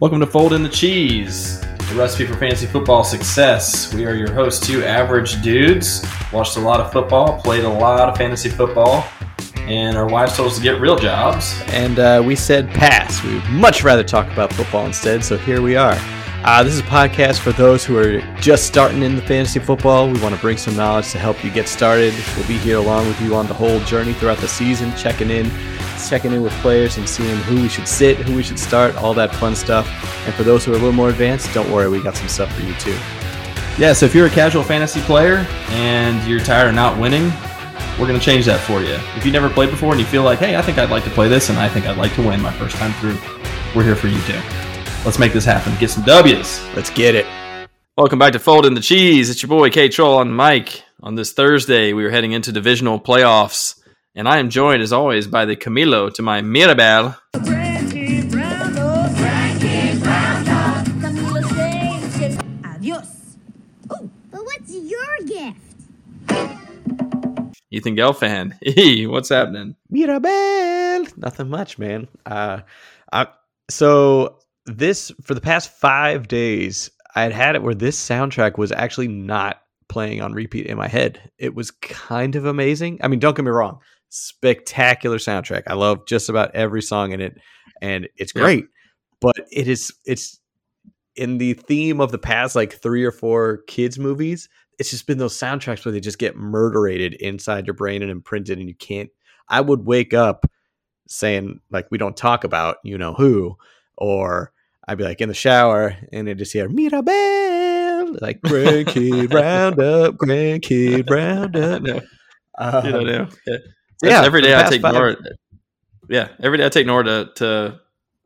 Welcome to Fold in the Cheese, the recipe for fantasy football success. We are your hosts, two average dudes. Watched a lot of football, played a lot of fantasy football, and our wives told us to get real jobs. And uh, we said pass. We'd much rather talk about football instead, so here we are. Uh, this is a podcast for those who are just starting in the fantasy football. We want to bring some knowledge to help you get started. We'll be here along with you on the whole journey throughout the season, checking in, checking in with players and seeing who we should sit, who we should start, all that fun stuff. And for those who are a little more advanced, don't worry, we got some stuff for you too. Yeah, so if you're a casual fantasy player and you're tired of not winning, we're going to change that for you. If you never played before and you feel like, hey, I think I'd like to play this and I think I'd like to win my first time through, we're here for you too. Let's make this happen. Get some W's. Let's get it. Welcome back to Fold in the Cheese. It's your boy K Troll on Mike. On this Thursday, we are heading into divisional playoffs, and I am joined as always by the Camilo to my Mirabel. Frankie Brown, Frankie Brown, Camilo says adios. Oh, but what's your gift? Ethan Gelfand. Hey, what's happening? Mirabel. Nothing much, man. Uh, I, so this for the past five days, I had had it where this soundtrack was actually not playing on repeat in my head. It was kind of amazing. I mean, don't get me wrong, spectacular soundtrack. I love just about every song in it, and it's Yeah. great. But it is it's in the theme of the past like three or four kids movies. It's just been those soundtracks where they just get murderated inside your brain and imprinted, and you can't. I would wake up saying like we don't talk about you know who, or I'd be like in the shower and I just hear Mirabel like grandkid roundup, grandkid roundup. No, Um, you know. Yeah, yeah, every day I take five- Nora. Yeah, every day I take Nora to, to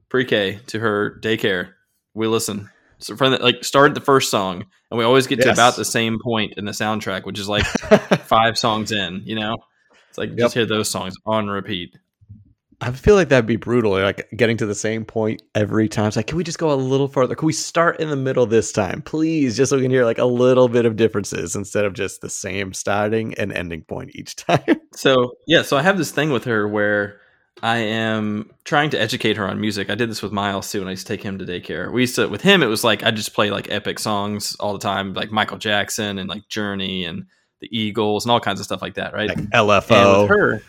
pre-K to her daycare. We listen. So from the, like start at the first song, and we always get to about the same point in the soundtrack, which is like five songs in. You know, it's like Yep. just hear those songs on repeat. I feel like that'd be brutal. Like getting to the same point every time. It's like, can we just go a little further? Can we start in the middle this time, please? Just so we can hear like a little bit of differences instead of just the same starting and ending point each time. So yeah, so I have this thing with her where I am trying to educate her on music. I did this with Miles too when I used to take him to daycare. We used to with him it was like I just play like epic songs all the time, like Michael Jackson and like Journey and the Eagles and all kinds of stuff like that, right? like And LFO. with her,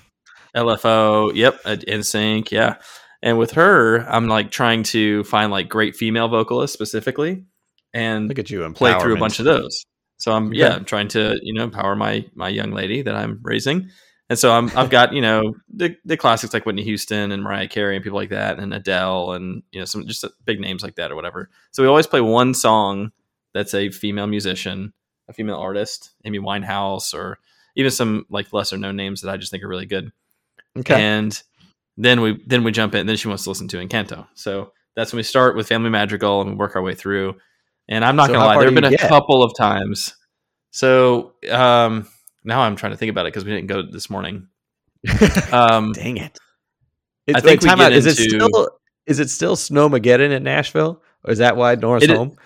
LFO, yep, uh, sync. yeah. And with her, I'm like trying to find like great female vocalists specifically, and Look at you and play through a bunch of those. So I'm Okay. yeah, I'm trying to you know empower my my young lady that I'm raising, and so I'm I've got you know the the classics like Whitney Houston and Mariah Carey and people like that, and Adele and you know some just big names like that or whatever. So we always play one song that's a female musician, a female artist, Amy Winehouse, or even some like lesser known names that I just think are really good Okay. and then we then we jump in. Then she wants to listen to Encanto. So that's when we start with Family Madrigal and we work our way through. And I'm not So gonna lie, there have been a get? couple of times. So um, now I'm trying to think about it because we didn't go this morning. Um, Dang it. I It's, think we wait, get out. Is it still is it still Snowmageddon in Nashville? Or is that why Nora's It is- home?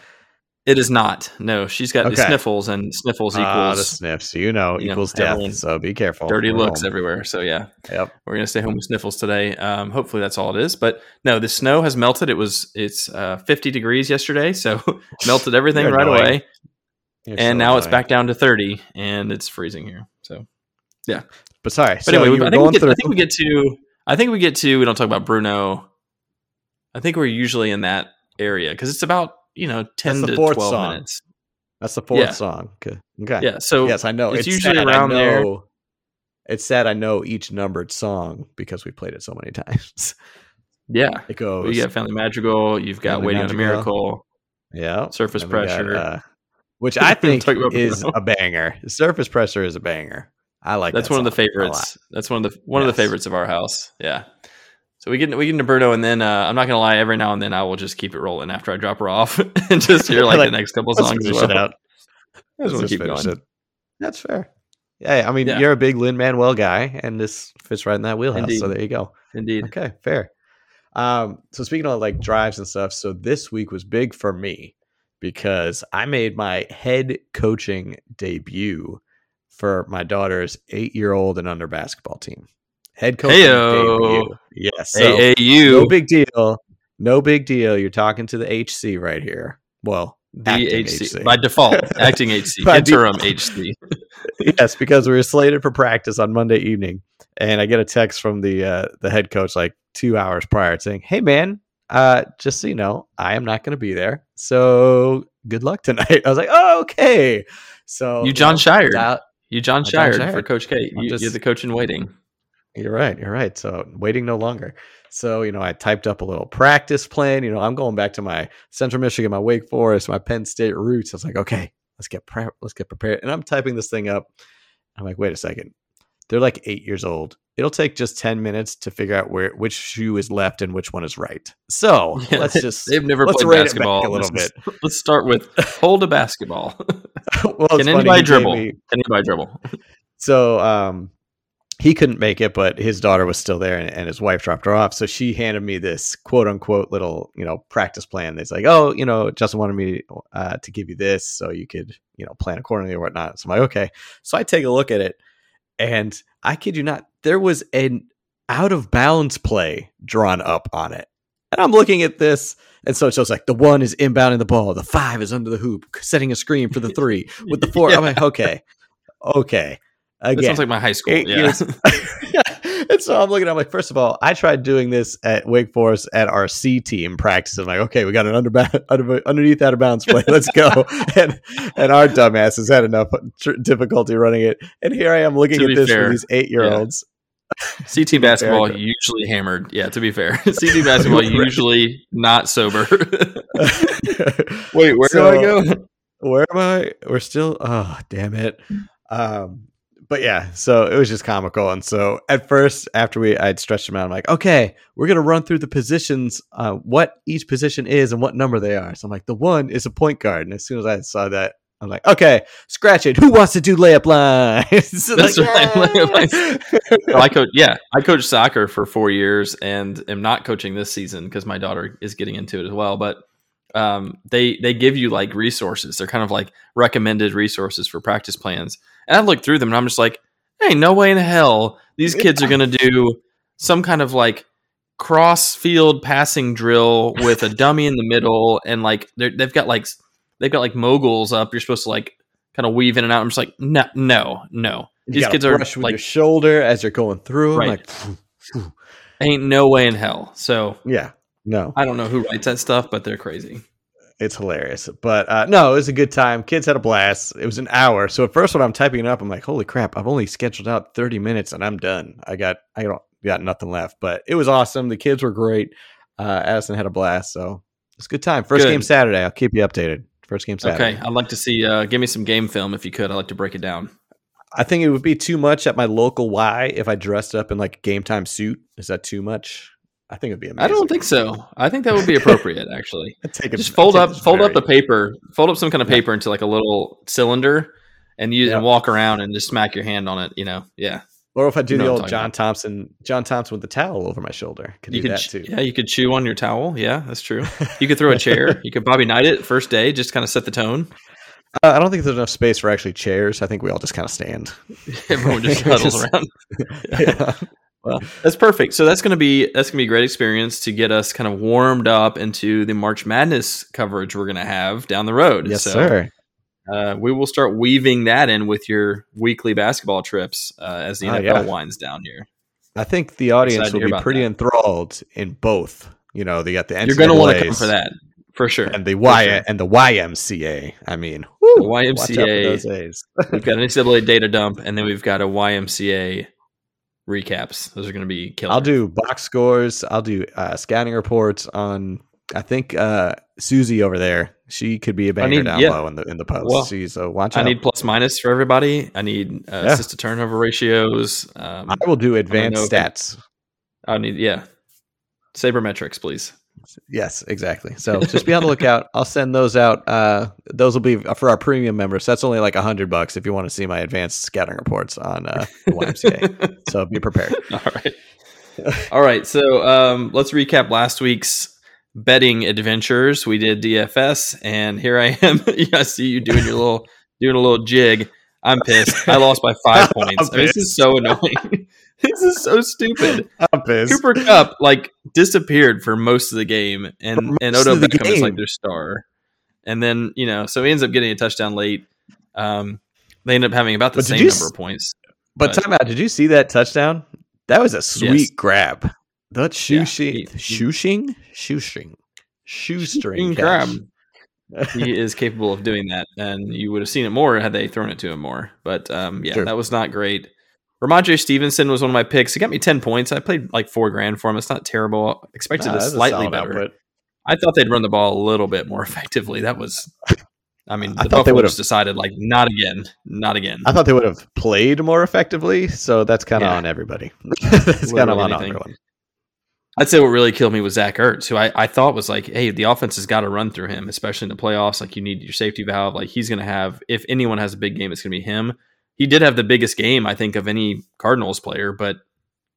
It is not. No, she's got the Okay. sniffles, and sniffles Ah, the equals sniffs. You know, you know, equals death. everyone- So be careful. dirty We're looks home. everywhere. So yeah, Yep. we're gonna stay home with sniffles today. Um, hopefully that's all it is. But no, the snow has melted. It was it's uh, 50 degrees yesterday, so melted everything right annoying. away. You're and so now it's back down to 30 and it's freezing here so yeah. But sorry. but so anyway I, think get. I think we get to i think we get to we don't talk about bruno i think we're usually in that area because it's about you know 10 the to 12 song. minutes That's the fourth Yeah. song. Okay. Okay. yeah so yes, I know. it's usually sad. I around there. It's sad. I know each numbered song because we played it so many times. yeah It goes. well, you got family madrigal you've got Family waiting on a miracle yeah. surface Then we got, pressure uh, which I think is a banger. Surface pressure is a banger. I like. that's that one of the song a lot. favorites that's one of the one of the favorites of our house yeah so we get we get into Bruno, and then uh, I'm not gonna lie. Every now and then, I will just keep it rolling after I drop her off, and just hear like, Like, the next couple Let's songs. as finish well. it out. I just Let's just keep finish going. it. That's fair. Yeah, I mean, Yeah. you're a big Lin Manuel guy, and this fits right in that wheelhouse. Indeed. So there you go. Indeed. Okay, fair. Um, so speaking of like drives and stuff, so this week was big for me because I made my head coaching debut for my daughter's eight-year-old and under basketball team. Head coach. Heyo. Yes. So AAU. no big deal. no big deal. You're talking to the HC right here. Well, The acting HC. by default, acting HC, interim HC. yes, because we were slated for practice on Monday evening, and I get a text from the uh, the head coach like two hours prior saying, "Hey, man, uh, just so you know, I am not going to be there. So good luck tonight." I was like, "Oh, okay." So You John know, Shire. You John Jon Scheyer for Coach K. You, just- you're the coach in waiting. You're right. You're right. So waiting no longer. So, you know, I typed up a little practice plan. You know, I'm going back to my Central Michigan, my Wake Forest, my Penn State roots. I was like, okay, let's get pre- let's get prepared. And I'm typing this thing up. I'm like, wait a second. They're like eight years old. It'll take just 10 minutes to figure out where which shoe is left and which one is right. So Yeah, let's just They've never let's played rate it back basketball. a little Let's- Let's start with hold a basketball. well, Can anybody dribble? Can anybody dribble? So um he couldn't make it, but his daughter was still there and, and his wife dropped her off. So she handed me this quote unquote little, you know, practice plan. It's like, oh, you know, Justin wanted me uh, to give you this so you could, you know, plan accordingly or whatnot. So I'm like, okay. So I take a look at it and I kid you not, there was an out of bounds play drawn up on it. And I'm looking at this. And so it shows like the one is inbounding the ball, the five is under the hoop, setting a screen for the three with the four. I'm like, okay, okay. That sounds like my high school. yeah. and so I'm looking. I'm like, first of all, I tried doing this at Wake Forest at our C team practice. I'm like, okay, we got an under, under underneath out of bounds play. Let's go. and and our dumbasses had enough tr- difficulty running it. And here I am looking To at this fair, for these eight year olds. CT basketball usually hammered. Yeah, to be fair, CT basketball usually not sober. Wait, where So- do I go? where am I? We're still. Oh, damn it. Um, but yeah, so it was just comical. And so at first, after we I'd stretched them out, I'm like, okay, we're gonna run through the positions, uh, what each position is and what number they are. So I'm like, the one is a point guard. And as soon as I saw that, I'm like, okay, scratch it. Who wants to do layup lines? So That's like, right, layup "Yeah." Well, I coach. Yeah, I coached soccer for four years, and am not coaching this season because my daughter is getting into it as well. But um, they they give you like resources. They're kind of like recommended resources for practice plans. And I look through them, and I'm just like, hey, no way in hell these kids are going to do some kind of like cross field passing drill with a dummy in the middle, and like they've got like they've got like moguls up. You're supposed to like kind of weave in and out. I'm just like, no, no, no. You These kids are like your shoulder as you're going through. I'm Right. like, "Phew, phew." ain't no way in hell. So yeah, no. I don't know who writes that stuff, but they're crazy. It's hilarious. But uh, no, it was a good time. Kids had a blast. It was an hour. So at first when I'm typing it up, I'm like, holy crap, I've only scheduled out 30 minutes and I'm done. I got I don't got nothing left. But it was awesome. The kids were great. Uh, Addison had a blast. So it's a good time. First Good. game Saturday. I'll keep you updated. First game Saturday. Okay, I'd like to see. Uh, give me some game film if you could. I'd like to break it down. I think it would be too much at my local Y if I dressed up in like a game time suit. Is that too much? I think it'd be amazing. I don't think so. I think that would be appropriate. Actually, take it- just fold up, fold up the paper, fold up some kind of paper into like a little cylinder, and use Yeah. and walk around and just smack your hand on it. You know, yeah. Or if I do You know the old John about. Thompson, John Thompson with the towel over my shoulder. Could You do could, that too. yeah, you could chew on your towel. Yeah, that's true. You could throw a chair. You could Bobby Knight it first day, just kind of set the tone. Uh, I don't think there's enough space for actually chairs. I think we all just kind of stand. Everyone just huddles around. Yeah. Well, that's perfect. So that's going to be that's going to be a great experience to get us kind of warmed up into the March Madness coverage we're going to have down the road. Yes, so, sir. Uh, we will start weaving that in with your weekly basketball trips uh, as the Oh, NFL yeah. winds down here. I think the audience will be pretty that. enthralled in both. You know, they got the NCAAs You're going to want to come for that for sure. and the Y sure. and the YMCA. I mean, The whew, watch out for YMCA. those A's. We've got an NCAA data dump, and then we've got a YMCA recaps. Those are going to be killer. I'll do box scores. I'll do uh, scouting reports on. I think uh, Susie over there. She could be a banger need- down yeah. low in the in the post. Well, She's so watch I out. need plus minus for everybody. I need uh, Yeah. assist to turnover ratios. Um, I will do advanced stats. I need yeah, sabermetrics, please. Yes, exactly. So just be on the lookout. I'll send those out. Uh, those will be for our premium members. That's only like a hundred bucks if you want to see my advanced scouting reports on uh, the YMCA. so be prepared. All right. All right. So um, let's recap last week's betting adventures. We did DFS, and here I am. I see you doing your little doing a little jig. I'm pissed. I lost by five points. I mean, this is so annoying. this is so stupid. Cooper Kupp like disappeared for most of the game, and and Odell Beckham is like their star. And then you know, so he ends up getting a touchdown late. Um, they end up having about the But same number s- of points. But But- time out. Did you see that touchdown? That was a sweet Yes. grab. That Yeah, shoeshing, he- he- shoeshing, shoestring, shoestring King catch. Crab. he is capable of doing that, and you would have seen it more had they thrown it to him more. But um, yeah, Sure. that was not great. Rhamondre Stevenson was one of my picks. He got me ten points. I played like four grand for him. It's not terrible. Expected Nah, a that's a slightly better. output. I thought they'd run the ball a little bit more effectively. That was, I mean, I the thought they would've- decided like not again, not again. I thought they would have played more effectively, so that's kind of Yeah. on everybody. that's kind of on everyone. I'd say what really killed me was Zach Ertz, who I, I thought was like, hey, the offense has got to run through him, especially in the playoffs. Like you need your safety valve. Like he's going to have, if anyone has a big game, it's going to be him. He did have the biggest game, I think, of any Cardinals player, but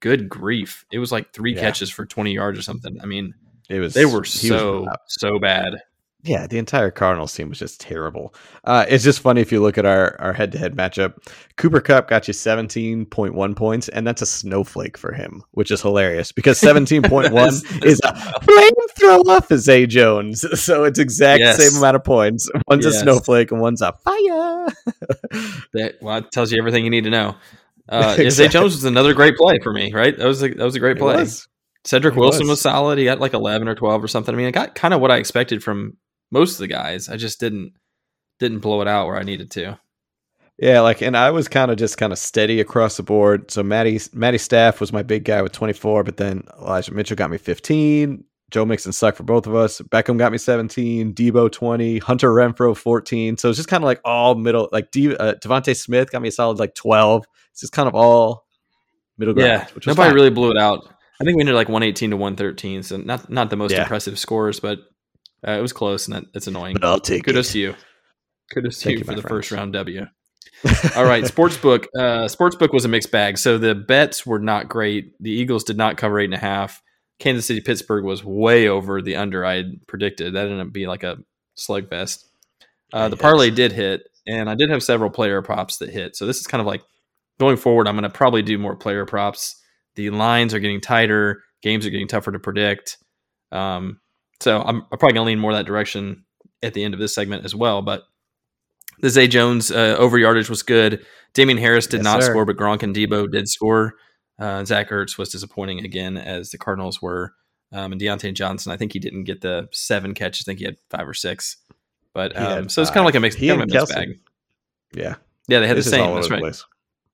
good grief, it was like three Yeah. catches for twenty yards or something. I mean, It was they were so so bad. Yeah, the entire Cardinals team was just terrible. Uh, it's just funny if you look at our our head to head matchup. Cooper Kupp got you seventeen point one points, and that's a snowflake for him, which is hilarious because seventeen point one is a flamethrower for Zay Jones. So it's exact Yes. same amount of points. One's a snowflake and one's a fire. That well, tells you everything you need to know. Uh, Zay Jones was another great play for me, right? That was a, that was a great play. Cedric It Wilson was. was. solid. He got like 11 or 12 or something. I mean, I got kind of what I expected from most of the guys. I just didn't didn't blow it out where I needed to. Yeah, like, and I was kind of just kind of steady across the board. So Matty Matty Staff was my big guy with 24, but then Elijah Mitchell got me 15. Joe Mixon sucked for both of us. Beckham got me 17. Deebo 20. Hunter Renfrow 14. So it's just kind of like all middle. Like De- uh, DeVonta Smith got me a solid like 12. It's just kind of all middle ground. Yeah, nobody fine. really blew it out. I think we ended like 118 to 113. So not not the most Yeah. impressive scores, but uh, it was close and it's annoying. But I'll take Kudos it. to you. Kudos to you you, for the first round W. All right, sportsbook. Uh, sportsbook was a mixed bag. So the bets were not great. The Eagles did not cover eight and a half. Kansas City Pittsburgh was way over the under I had predicted. That ended up being like a slugfest. Uh, the parlay did hit, and I did have several player props that hit. So this is kind of like going forward. I'm going to probably do more player props. The lines are getting tighter. Games are getting tougher to predict. Um, so I'm, I'm probably going to lean more that direction at the end of this segment as well. But the Zay Jones uh, over yardage was good. Damien Harris did Yes, not sir. score, but Gronk and Deebo did score. Uh, Zach Ertz was disappointing again, as the Cardinals were. Um, and Diontae Johnson, I think he didn't get the seven catches. I think he had five or six. But um, so it's kind of like a mixed, kind of a mixed bag. Yeah. Yeah, they had This the same. That's right. place.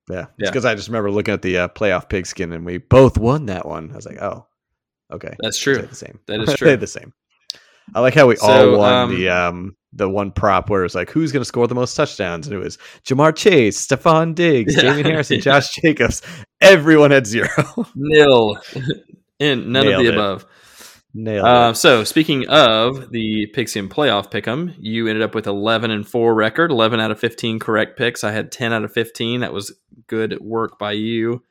Yeah. It's Yeah. because I just remember looking at the uh, playoff pigskin and we both won that one. I was like, oh, okay. That's true. the same. That is true. the same. I like how we all won um, the um the one prop where it was like who's going to score the most touchdowns, and it was Ja'Marr Chase, Stefon Diggs, Yeah. Damien Harris, and Josh Jacobs. Everyone had zero. Nil. and none Nailed of the it. above. Nailed Uh, it. so speaking of the Pigskin playoff pick'em, you ended up with 11 and four record, 11 out of 15 correct picks. I had 10 out of 15. That was good work by you.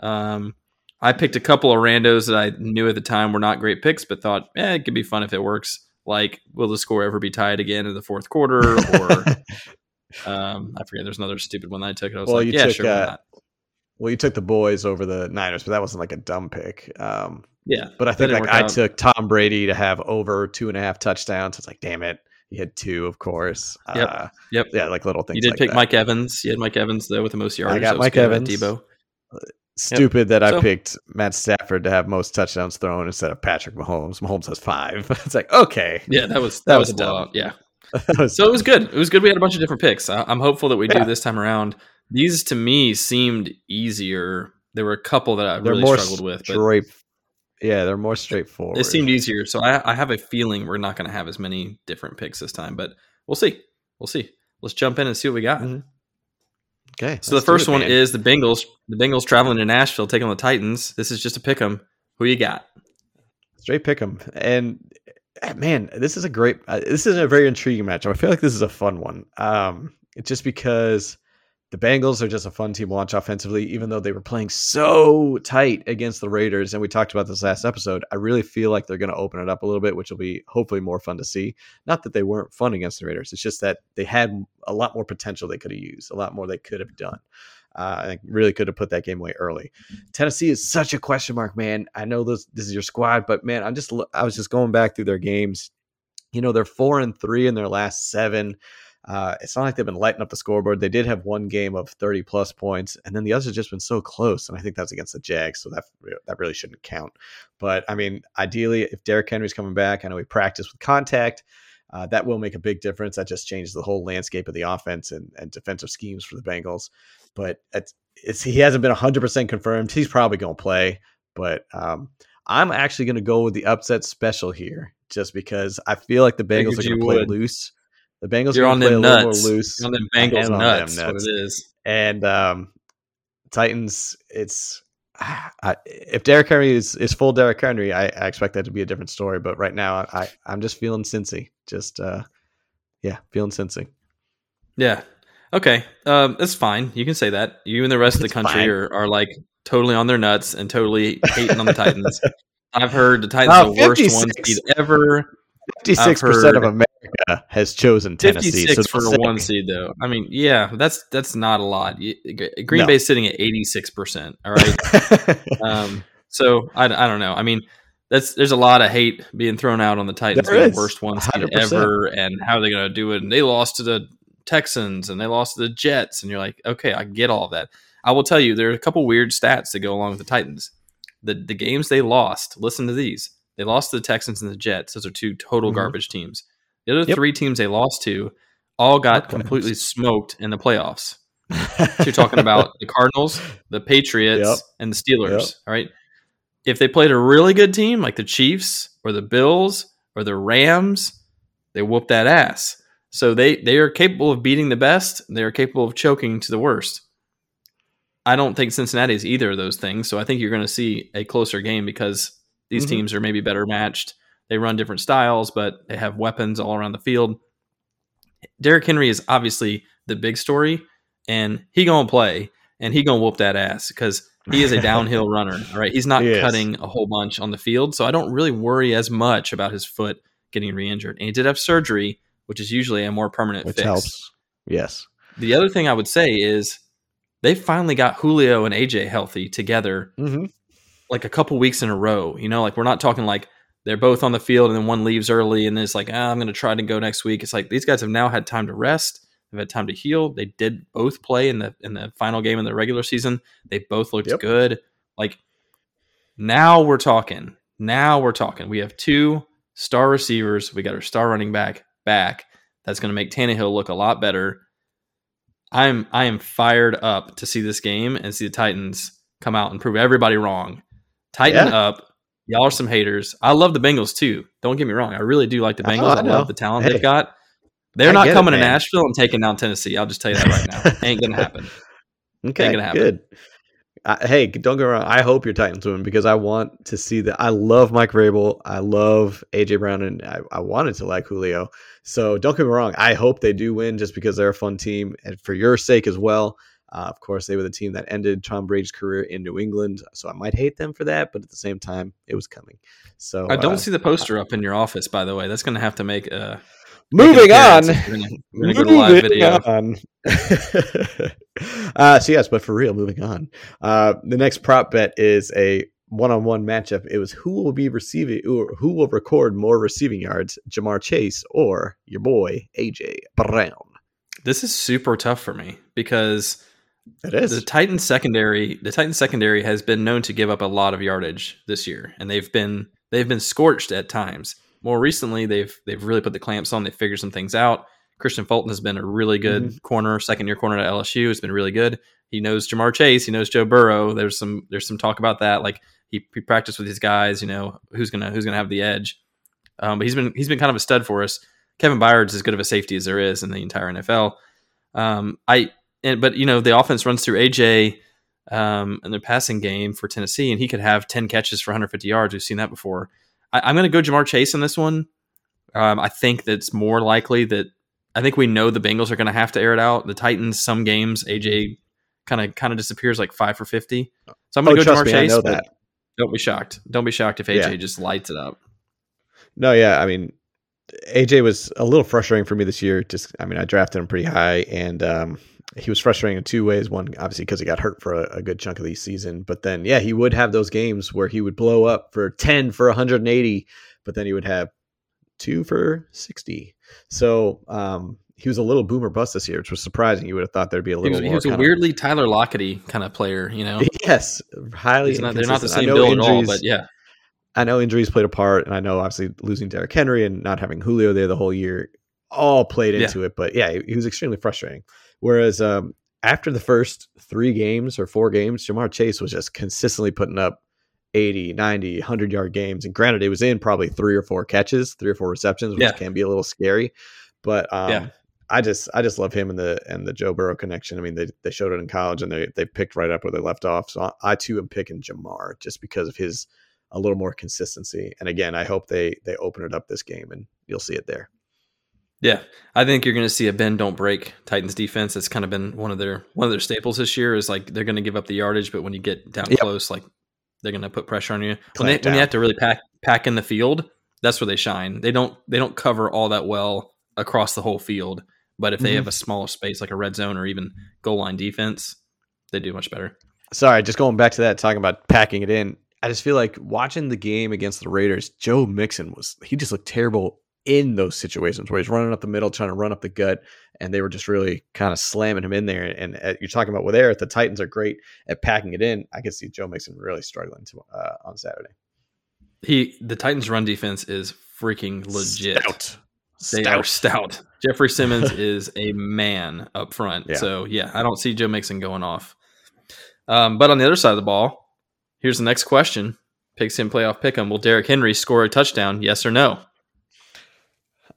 Um, I picked a couple of randos that I knew at the time were not great picks, but thought, eh, it could be fun if it works. Like, will the score ever be tied again in the fourth quarter? Or um, I forget. There's another stupid one that I took. And I was Well, like, you yeah, took, sure, uh, not? well, you took the boys over the Niners, but that wasn't like a dumb pick. Um, Yeah, but I think like I out. took Tom Brady to have over two and a half touchdowns. It's like, damn it, he had two, of course. Yep. Uh, Yep. yeah, like little things. You did like pick that. Mike Evans. You had Mike Evans though with the most yards. I got was Mike. Evans. Deebo. Stupid that I So- picked Matt Stafford to have most touchdowns thrown instead of Patrick Mahomes. Mahomes has five. it's like okay, Yeah, that was That that, was was a dumb. Yeah. That was- So it was good. It was good. We had a bunch of different picks. I, I'm hopeful that we Yeah. do this time around. These to me seemed easier. There were a couple that I they're really more struggled with, but. Yeah, they're more straightforward. it seemed easier. So I, I have a feeling we're not going to have as many different picks this time, but we'll see. We'll see. Let's jump in and see what we got. Mhm. Okay. So the first it, one man. is the Bengals. The Bengals traveling to Nashville, taking on the Titans. This is just a pick 'em. Who you got? straight pick 'em. And uh, man, this is a great. Uh, this is a very intriguing matchup. I feel like this is a fun one. Um, it's just because the Bengals are just a fun team to watch offensively, even though they were playing so tight against the Raiders. And we talked about this last episode. I really feel like they're going to open it up a little bit, which will be hopefully more fun to see. Not that they weren't fun against the Raiders, it's just that they had a lot more potential they could have used, a lot more they could have done. Uh, I really could have put that game away early. Tennessee is such a question mark, man. I know this this is your squad, but man, I'm just I was just going back through their games. You know, they're four and three in their last seven. Uh, it's not like they've been lighting up the scoreboard. They did have one game of 30 plus points, and then the others have just been so close. And I think that's against the Jags, so that that really shouldn't count. But I mean, ideally, if Derrick Henry's coming back, I know he practiced with contact. Uh, that will make a big difference. That just changes the whole landscape of the offense and, and defensive schemes for the Bengals. But it's, it's he hasn't been 100% confirmed. He's probably going to play, but um, I'm actually going to go with the upset special here, just because I feel like the Bengals are going to play would. loose. The Bengals You're are on them a nuts. more loose. You're on them Bengals am on them nuts. What it is. And um, Titans, it's I, if Derrick Henry is, is full Derrick Henry, I, I expect that to be a different story. But right now, I I'm just feeling Cincy. Just uh, yeah, feeling Cincy. Yeah. Okay. Um, that's fine. You can say that. You and the rest of the country are, are like totally on their nuts and totally hating on the Titans. I've heard the Titans Oh, are the worst ones ever. Fifty six percent of heard- America has chosen Tennessee. So for a one seed, though. I mean, yeah, that's that's not a lot. Green No. Bay's sitting at eighty six percent. All right. um, so I, I don't know. I mean, that's there's a lot of hate being thrown out on the Titans being the worst one seed 100%. ever, and how are they going to do it? And they lost to the Texans and they lost to the Jets, and you're like, okay, I get all of that. I will tell you, there are a couple weird stats that go along with the Titans. The the games they lost. Listen to these. They lost to the Texans and the Jets. Those are two total Mhm. garbage teams. The other Yep. three teams they lost to all got Not completely playoffs. smoked in the playoffs. So you're talking about the Cardinals, the Patriots, Yep. and the Steelers. Yep. All right. If they played a really good team like the Chiefs or the Bills or the Rams, they whoop that ass. So they they are capable of beating the best. They are capable of choking to the worst. I don't think Cincinnati is either of those things. So I think you're going to see a closer game because these Mhm. teams are maybe better matched. They run different styles, but they have weapons all around the field. Derrick Henry is obviously the big story, and he gonna play, and he gonna whoop that ass because he is a downhill runner. All right, he's not He cutting a whole bunch on the field, so I don't really worry as much about his foot getting re-injured. And he did have surgery, which is usually a more permanent which fix. helps. Yes. The other thing I would say is they finally got Julio and AJ healthy together Mm-hmm. like a couple weeks in a row. You know, like we're not talking like they're both on the field and then one leaves early and it's like, ah, I'm going to try to go next week. It's like these guys have now had time to rest. They've had time to heal. They did both play in the in the final game in the regular season. They both looked Yep. good. Like now we're talking. Now we're talking. We have two star receivers. We got our star running back back. That's going to make Tannehill look a lot better. I'm I am fired up to see this game and see the Titans come out and prove everybody wrong. Tighten Yeah. up. Y'all are some haters. I love the Bengals too. Don't get me wrong. I really do like the Bengals. I I, love the talent Hey. they've got. They're I not get it, coming to. Nashville and taking down Tennessee. I'll just tell you that right now. Ain't gonna happen. Okay, gonna happen. good. I, hey, don't get me wrong. I hope your Titans win because I want to see that. I love Mike Vrabel. I love AJ Brown, and I, I wanted to like Julio. So don't get me wrong. I hope they do win just because they're a fun team, and for your sake as well. Uh, of course, they were the team that ended Tom Brady's career in New England, so I might hate them for that, but at the same time, it was coming. So I don't uh, see the poster up in your office, by the way. That's gonna have to make a Moving on. We're gonna, we're gonna go to live Moving video. on. uh, so yes, but for real, moving on. Uh, the next prop bet is a one-on-one matchup. It was who will be receiving or who will record more receiving yards, Ja'Marr Chase or your boy AJ Brown. This is super tough for me because It is. the Titans secondary, the Titans secondary has been known to give up a lot of yardage this year, and they've been they've been scorched at times. More recently, they've they've really put the clamps on. They figured some things out. Kristian Fulton has been a really good Mm-hmm. corner, second year corner at LSU. It's been really good. He knows Ja'Marr Chase. He knows Joe Burrow. There's some there's some talk about that. Like he, he practiced with these guys. You know who's gonna who's gonna have the edge. Um, but he's been he's been kind of a stud for us. Kevin Byard's as good of a safety as there is in the entire NFL. Um, I and but you know the offense runs through AJ um, in their passing game for Tennessee, and he could have ten catches for 150 yards. We've seen that before. I, I'm going to go Ja'Marr Chase in this one. Um, I think that's more likely that I think we know the Bengals are going to have to air it out. The Titans, some games, AJ kind of kind of disappears like five for fifty. So I'm going Oh, to go trust Ja'Marr me, I Chase. know that. Don't be shocked. Don't be shocked if AJ Yeah. just lights it up. No, yeah, I mean, AJ was a little frustrating for me this year. Just, I mean, I drafted him pretty high, and um, he was frustrating in two ways. One, obviously, because he got hurt for a, a good chunk of the season, but then, yeah, he would have those games where he would blow up for ten for 180, but then he would have two for 60. So um, he was a little boomer bust this year, which was surprising. You would have thought there'd be a He little was, he was a weirdly Tyler Lockety kind of player. You know, yes, highly. Not- they're not the same build at all. But yeah, I know injuries played a part, and I know obviously losing Derrick Henry and not having Julio there the whole year all played Yeah. into it. But yeah, he, he was extremely frustrating. Whereas um, after the first three games or four games, Ja'Marr Chase was just consistently putting up 80, 90, 100 yard games. And granted, it was in probably three or four catches, three or four receptions, which Yeah. can be a little scary. But um, Yeah. I just I just love him and the and the Joe Burrow connection. I mean, they, they showed it in college and they they picked right up where they left off. So I, I too am picking Ja'Marr just because of his a little more consistency. And again, I hope they they open it up this game and you'll see it there. Yeah. I think you're going to see a bend don't break Titans defense. That's kind of been one of their one of their staples this year. Is like they're going to give up the yardage, but when you get down Yep. close, like they're going to put pressure on you. When they when you have to really pack pack in the field, that's where they shine. They don't they don't cover all that well across the whole field. But if they Mhm. have a smaller space like a red zone or even goal line defense, they do much better. Sorry, just going back to that, talking about packing it in. I just feel like watching the game against the Raiders, Joe Mixon was he just looked terrible in those situations where he's running up the middle, trying to run up the gut, and they were just really kind of slamming him in there. And uh, you're talking about well, there the Titans are great at packing it in. I could see Joe Mixon really struggling to, uh, on Saturday. He the Titans run defense is freaking legit. Stout. They Stout. are stout. Jeffery Simmons is a man up front. Yeah. So yeah, I don't see Joe Mixon going off. Um, but on the other side of the ball, here's the next question: Pigskin playoff pick him. Will Derrick Henry score a touchdown? Yes or no?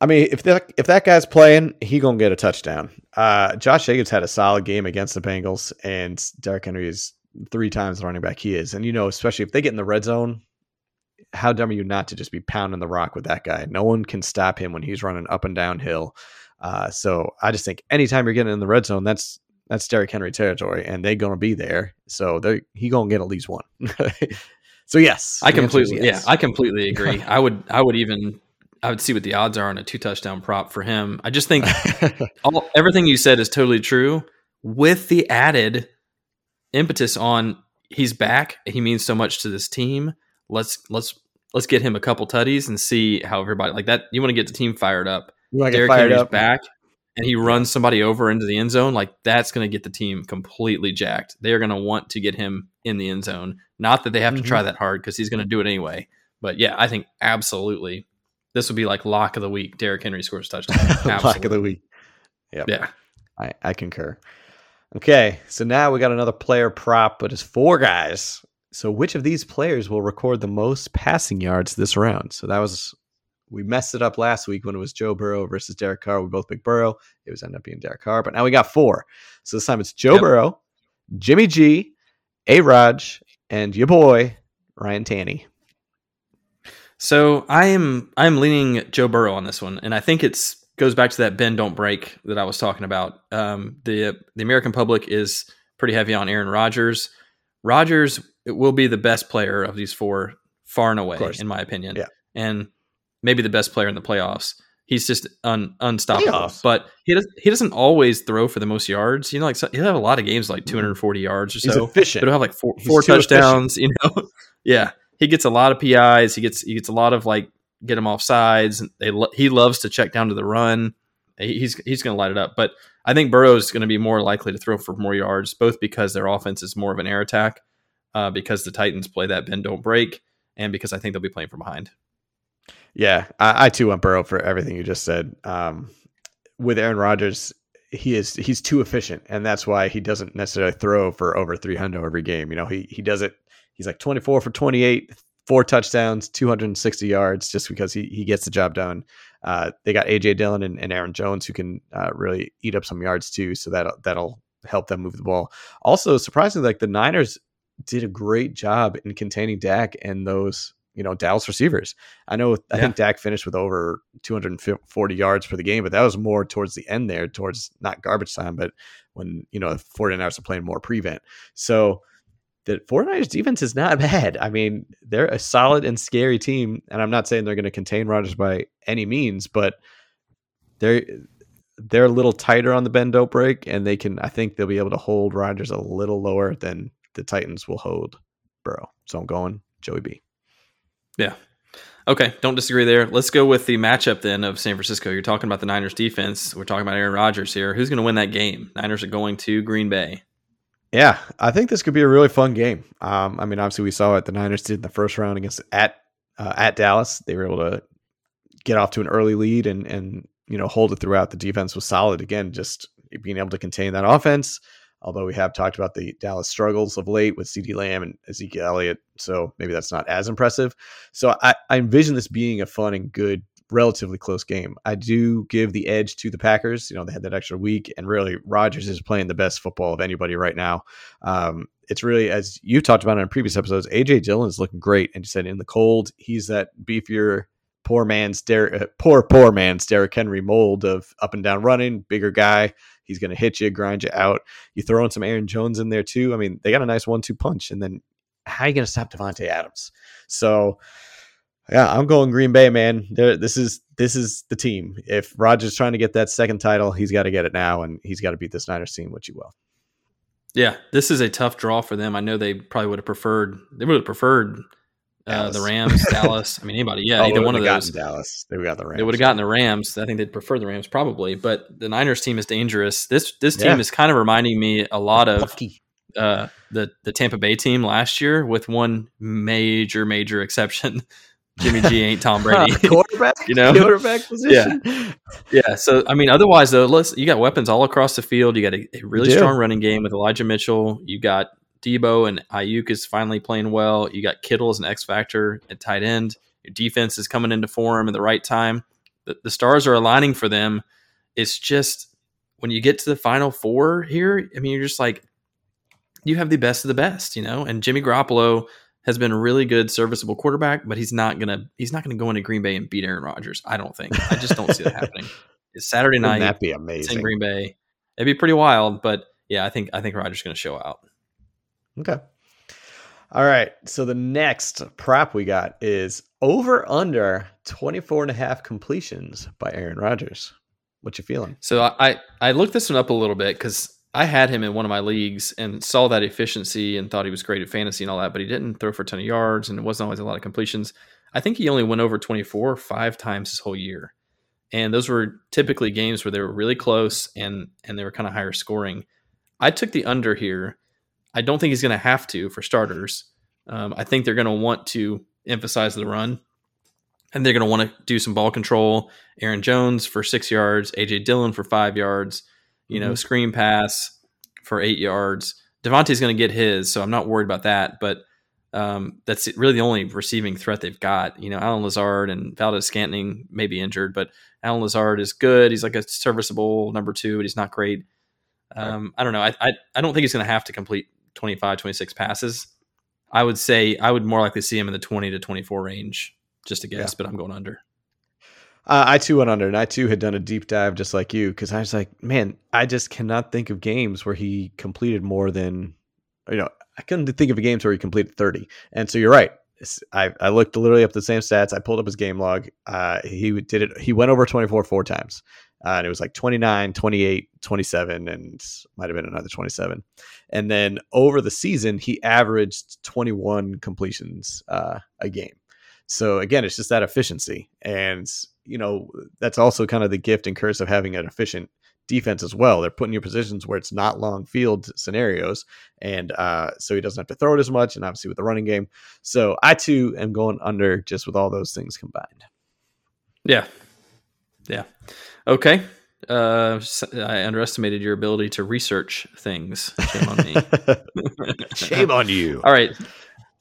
I mean, if that if that guy's playing, he gonna get a touchdown. Uh, Josh Jacobs had a solid game against the Bengals, and Derrick Henry is three times the running back he is. And you know, especially if they get in the red zone, how dumb are you not to just be pounding the rock with that guy? No one can stop him when he's running up and downhill. Uh, so I just think anytime you're getting in the red zone, that's that's Derrick Henry territory, and they're gonna be there. So they he gonna get at least one. so yes, I the answer is completely, yes. yeah, I completely agree. I would, I would even, I would see what the odds are on a two touchdown prop for him. I just think all everything you said is totally true, with the added impetus on he's back. He means so much to this team. Let's let's let's get him a couple tutties and see how everybody like that. You want to get the team fired up. you want to get Derrick fired Henry's up? back, and he runs somebody over into the end zone. Like that's going to get the team completely jacked. They are going to want to get him in the end zone. Not that they have to Mhm. try that hard because he's going to do it anyway. But yeah, I think absolutely this would be like lock of the week. Derrick Henry scores a touchdown. Lock of the week. Yep. Yeah. I, I concur. Okay, so now we got another player prop, but it's four guys. So which of these players will record the most passing yards this round? So that was we messed it up last week when it was Joe Burrow versus Derek Carr. We both picked Burrow. It was ended up being Derek Carr, but now we got four. So this time it's Joe Yep. Burrow, Jimmy G, A Raj, and your boy Ryan Tanny. So I am I'm leaning Joe Burrow on this one, and I think it's goes back to that bend don't break that I was talking about. Um, the the American public is pretty heavy on Aaron Rodgers. Rodgers will be the best player of these four, far and away, in my opinion. Yeah. and maybe the best player in the playoffs. He's just un, unstoppable. Playoffs? But he does he doesn't always throw for the most yards. You know, like so, he'll have a lot of games like 240 yards or He's so efficient. but he'll have like four four too efficient. touchdowns. You know, yeah, he gets a lot of PIs. He gets he gets a lot of like get him off sides. They lo- he loves to check down to the run. He's he's going to light it up. But I think Burrow's going to be more likely to throw for more yards, both because their offense is more of an air attack, uh, because the Titans play that bend don't break, and because I think they'll be playing from behind. Yeah, I, I too want Burrow for everything you just said. Um, with Aaron Rodgers, he is he's too efficient, and that's why he doesn't necessarily throw for over 300 every game. You know, he he does it. He's like 24 for 28, four touchdowns, 260 yards, just because he he gets the job done. Uh, they got AJ Dillon and, and Aaron Jones who can uh, really eat up some yards too, so that that'll help them move the ball. Also, surprisingly, like the Niners did a great job in containing Dak and those you know Dallas receivers. I know I Yeah. think Dak finished with over 240 yards for the game, but that was more towards the end there, towards not garbage time, but when you know the 49ers are playing more prevent. So the 49ers defense is not bad. I mean, they're a solid and scary team, and I'm not saying they're going to contain Rodgers by any means, but they're they're a little tighter on the bend don't break, and they can. I think they'll be able to hold Rodgers a little lower than the Titans will hold Burrow. So I'm going Joey B. Yeah. Okay, don't disagree there. Let's go with the matchup then of San Francisco. You're talking about the Niners defense. We're talking about Aaron Rodgers here. Who's going to win that game? Niners are going to Green Bay. Yeah, I think this could be a really fun game. Um, I mean, obviously we saw what the Niners did in the first round against at uh, at Dallas. They were able to get off to an early lead and and you know hold it throughout. The defense was solid again, just being able to contain that offense. Although we have talked about the Dallas struggles of late with CeeDee Lamb and Ezekiel Elliott, so maybe that's not as impressive. So I, I envision this being a fun and good, relatively close game. I do give the edge to the Packers. You know, they had that extra week, and really, Rodgers is playing the best football of anybody right now. Um, it's really, as you talked about in previous episodes, AJ Dillon is looking great, and you said in the cold, he's that beefier, poor man's Der- uh, poor poor man's Derrick Henry mold of up and down running, bigger guy. He's going to hit you, grind you out. You throw in some Aaron Jones in there too. I mean, they got a nice one-two punch, and then how are you going to stop Davante Adams? So, yeah, I'm going Green Bay, man. There, this is this is the team. If Rodgers trying to get that second title, he's got to get it now, and he's got to beat this Niners team, which he will. Yeah, this is a tough draw for them. I know they probably would have preferred. They would have preferred uh, the Rams, Dallas. I mean, anybody. Yeah, Oh, either one of those. Dallas. They would got the Rams. They would have gotten the Rams. I think they'd prefer the Rams probably, but the Niners team is dangerous. This this team Yeah. is kind of reminding me a lot of uh, the the Tampa Bay team last year, with one major major exception. Jimmy G ain't Tom Brady. quarterback. You know? quarterback position. yeah. yeah. So I mean, otherwise though, let's you got weapons all across the field. You got a, a really strong running game with Elijah Mitchell. You got Deebo and Aiyuk is finally playing well. You got Kittle as an X factor at tight end. Your defense is coming into form at the right time. The, the stars are aligning for them. It's just when you get to the final four here, I mean, you're just like, you have the best of the best, you know. And Jimmy Garoppolo has been a really good, serviceable quarterback, but he's not gonna he's not gonna go into Green Bay and beat Aaron Rodgers. I don't think. I just don't see that happening. It's Saturday Wouldn't night. That'd be It's in amazing? Green Bay. It'd be pretty wild, but yeah, I think I think Rodgers going to show out. Okay. All right. So the next prop we got is over under 24 and a half completions by Aaron Rodgers. What you feeling? So I, I looked this one up a little bit because I had him in one of my leagues and saw that efficiency and thought he was great at fantasy and all that, but he didn't throw for a ton of yards and it wasn't always a lot of completions. I think he only went over 24 five times his whole year. And those were typically games where they were really close and and they were kind of higher scoring. I took the under here. I don't think he's going to have to for starters. Um, I think they're going to want to emphasize the run, and they're going to want to do some ball control. Aaron Jones for six yards, AJ Dillon for five yards, you know, Mhm. screen pass for eight yards. Davante's going to get his, so I'm not worried about that. But um, that's really the only receiving threat they've got. You know, Allen Lazard and Valdes-Scantling may be injured, but Allen Lazard is good. He's like a serviceable number two, but he's not great. Um, I don't know. I, I, I don't think he's going to have to complete 25, 26 passes. I would say I would more likely see him in the 20 to 24 range, just a guess, Yeah. but I'm going under. Uh, I too went under, and I too had done a deep dive just like you because I was like, man, I just cannot think of games where he completed more than, you know, I couldn't think of a games where he completed 30. And so you're right. I, I looked literally up the same stats. I pulled up his game log. Uh, he did it. He went over 24 four times. Uh, and it was like 29, 28, 27, and might have been another 27. And then over the season, he averaged 21 completions uh, a game. So again, it's just that efficiency. And, you know, that's also kind of the gift and curse of having an efficient defense as well. They're putting you positions where it's not long field scenarios. And uh, so he doesn't have to throw it as much. And obviously with the running game. So I too am going under just with all those things combined. Yeah. Yeah. Okay. Uh, I underestimated your ability to research things. Shame on me. Shame on you. All right.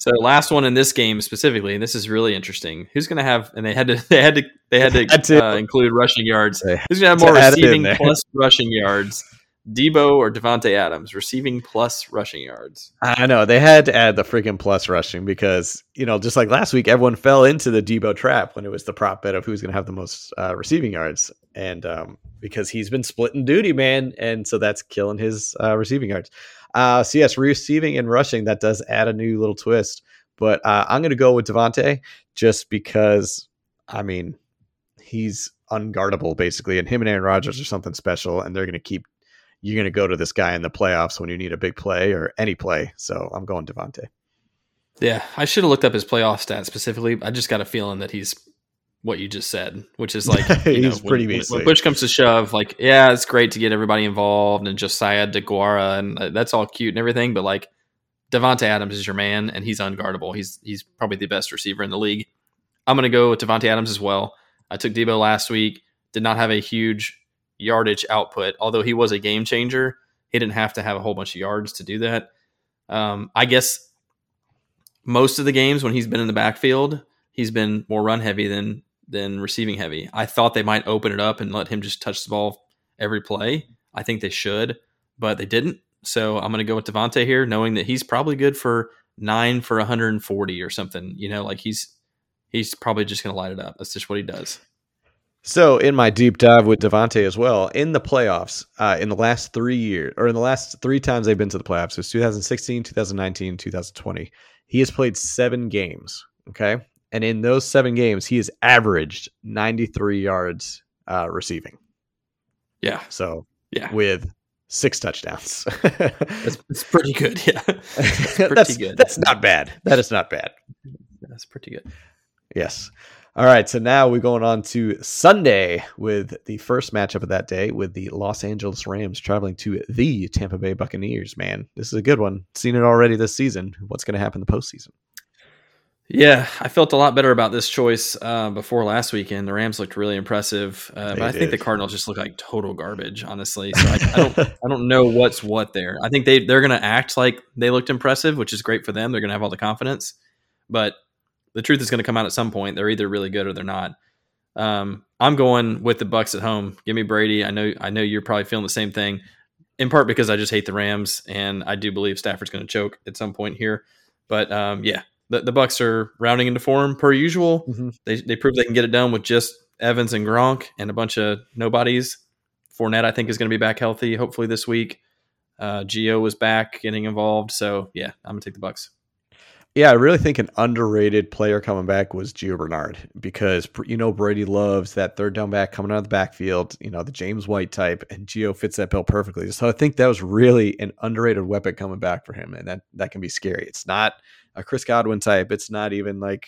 So last one in this game specifically, and this is really interesting. Who's going to have? And they had to, they had to, they had Had to to. uh, include rushing yards. Who's going to have more to add it in receiving plus rushing yards? Deebo or Davante Adams, receiving plus rushing yards. I know they had to add the freaking plus rushing because you know just like last week, everyone fell into the Deebo trap when it was the prop bet of who's going to have the most uh, receiving yards, and um, because he's been splitting duty, man, and so that's killing his uh, receiving yards. Uh, so yes, receiving and rushing that does add a new little twist, but uh, I'm going to go with Davante just because I mean he's unguardable basically, and him and Aaron Rodgers are something special, and they're going to keep you're going to go to this guy in the playoffs when you need a big play or any play. So I'm going Davante. Yeah, I should have looked up his playoff stats specifically. I just got a feeling that he's what you just said, which is like you know, pretty when, basic. when push comes to shove, like yeah, it's great to get everybody involved and Josiah Deguara and uh, that's all cute and everything, but like Davante Adams is your man and he's unguardable. He's he's probably the best receiver in the league. I'm going to go with Davante Adams as well. I took Deebo last week. Did not have a huge yardage output, although he was a game changer. He didn't have to have a whole bunch of yards to do that. Um, I guess most of the games when he's been in the backfield, he's been more run heavy than than receiving heavy. I thought they might open it up and let him just touch the ball every play. I think they should, but they didn't. So I'm going to go with Davante here, knowing that he's probably good for nine for 140 or something. You know, like he's he's probably just going to light it up. That's just what he does. So in my deep dive with Davante as well, in the playoffs, uh, in the last three years, or in the last three times they've been to the playoffs, it was 2016, 2019, 2020. He has played seven games. Okay. And in those seven games, he has averaged 93 yards uh, receiving. Yeah, So yeah, with six touchdowns. that's, that's pretty good. Yeah, that's, pretty good. That's not bad. That is not bad. that's pretty good. Yes. All right. So now we're going on to Sunday with the first matchup of that day with the Los Angeles Rams traveling to the Tampa Bay Buccaneers. Man, this is a good one. Seen it already this season. What's going to happen in the postseason? Yeah, I felt a lot better about this choice uh, before last weekend. The Rams looked really impressive, uh, but I think the. Cardinals just look like total garbage, honestly. So I, I don't, I don't know what's what there. I think they they're going to act like they looked impressive, which is great for them. They're going to have all the confidence, but the truth is going to come out at some point. They're either really good or they're not. Um, I'm going with the Bucks at home. Give me Brady. I know, I know you're probably feeling the same thing, in part because I just hate the Rams, and I do believe Stafford's going to choke at some point here. But um, yeah, the, the Bucks are rounding into form per usual. Mhm. They they prove they can get it done with just Evans and Gronk and a bunch of nobodies. Fournette, I think, is going to be back healthy hopefully this week. Uh, Gio was back getting involved, so yeah, I'm gonna take the Bucks. Yeah, I really think an underrated player coming back was Gio Bernard because you know Brady loves that third down back coming out of the backfield, you know the James White type, and Gio fits that bill perfectly. So I think that was really an underrated weapon coming back for him, and that that can be scary. It's not a Chris Godwin type. It's not even like,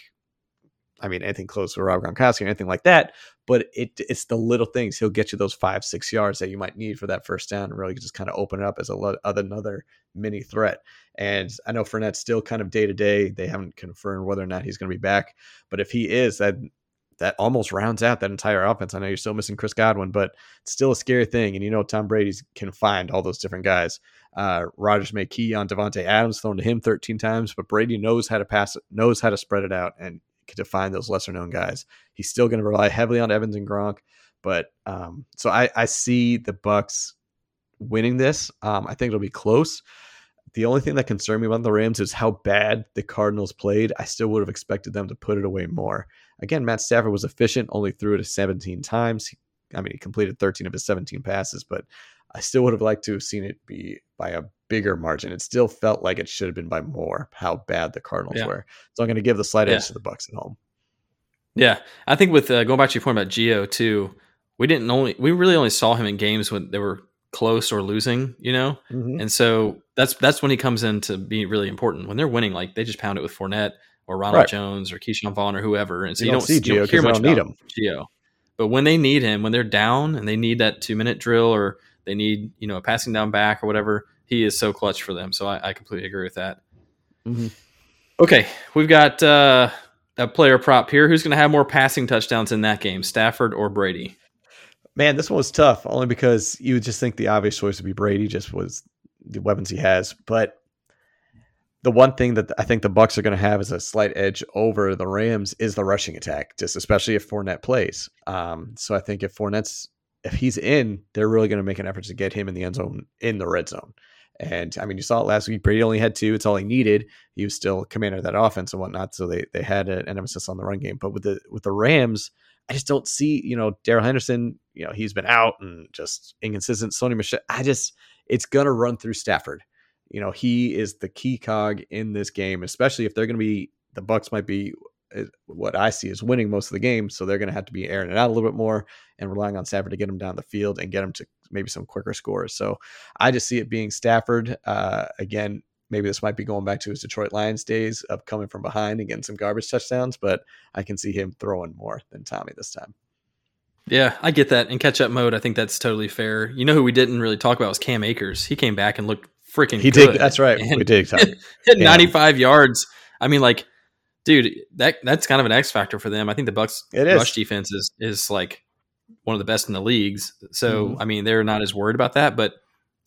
I mean, anything close to Rob Gronkowski or anything like that. But it it's the little things. He'll get you those five six yards that you might need for that first down, and really just kind of open it up as a another mini threat. And I know Fournette's still kind of day to day. They haven't confirmed whether or not he's going to be back. But if he is, that that almost rounds out that entire offense. I know you're still missing Chris Godwin, but it's still a scary thing. And you know Tom Brady's can find all those different guys. Uh, Rodgers may key on Davante Adams, thrown to him 13 times, but Brady knows how to pass it, knows how to spread it out, and to find those lesser known guys. He's still going to rely heavily on Evans and Gronk, but um, so I, I see the Bucks winning this. Um, I think it'll be close. The only thing that concerned me about the Rams is how bad the Cardinals played. I still would have expected them to put it away more. Again, Matt Stafford was efficient, only threw it 17 times. He, I mean, he completed 13 of his 17 passes, but I still would have liked to have seen it be by a bigger margin. It still felt like it should have been by more. How bad the Cardinals Yeah. were. So I'm going to give the slight edge Yeah. to the Bucks at home. Yeah, I think with uh, going back to your point about Gio too, we didn't only we really only saw him in games when they were close or losing, you know, and so that's that's when he comes in to be really important. When they're winning, like they just pound it with Fournette or Ronald Right. Jones or Ke'Shawn Vaughn or whoever, and so You you, don't see you Gio don't 'cause hear they much don't need him. Gio. But when they need him, when they're down and they need that two minute drill or they need you know a passing down back or whatever, he is so clutch for them. So I, I completely agree with that. Mhm. Okay, we've got uh, a player prop here. Who's going to have more passing touchdowns in that game, Stafford or Brady? Man, this one was tough only because you would just think the obvious choice would be Brady, just was the weapons he has. But the one thing that I think the Bucks are going to have as a slight edge over the Rams is the rushing attack, just especially if Fournette plays. Um, so I think if Fournette's if he's in, they're really going to make an effort to get him in the end zone in the red zone. And I mean, you saw it last week. Brady only had two. It's all he needed. He was still commander of that offense and whatnot. So they they had an emphasis on the run game. But with the with the Rams, I just don't see. You know, Darrell Henderson. You know, he's been out and just inconsistent. Sony Michel. I just it's gonna run through Stafford. You know, he is the key cog in this game, especially if they're gonna be the Bucks might be uh, what I see is winning most of the game. So they're going to have to be airing it out a little bit more and relying on Stafford to get them down the field and get them to maybe some quicker scores. So I just see it being Stafford. Uh, again, maybe this might be going back to his Detroit Lions days of coming from behind and getting some garbage touchdowns, but I can see him throwing more than Tommy this time. Yeah, I get that. In catch up mode, I think that's totally fair. You know who we didn't really talk about was Cam Akers. He came back and looked freaking He good. did. That's right. And we did. Hit 95 yards. I mean, like, dude, that that's kind of an X factor for them. I think the Bucks It is. rush defense is is like one of the best in the leagues. So Mhm. I mean, they're not as worried about that. But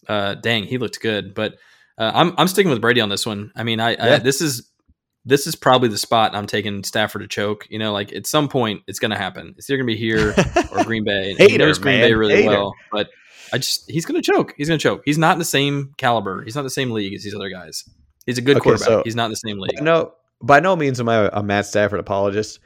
uh, dang, he looked good. But uh, I'm I'm sticking with Brady on this one. I mean, I, I this is this is probably the spot I'm taking Stafford to choke. You know, like at some point it's going to happen. It's either going to be here or Green Bay. And he knows Green man. Bay really Hater. well, but I just he's going to choke. He's going to choke. He's not in the same caliber. He's not the same league as these other guys. He's a good Okay, quarterback. so- he's not in the same league. no, by no means am I a Matt Stafford apologist.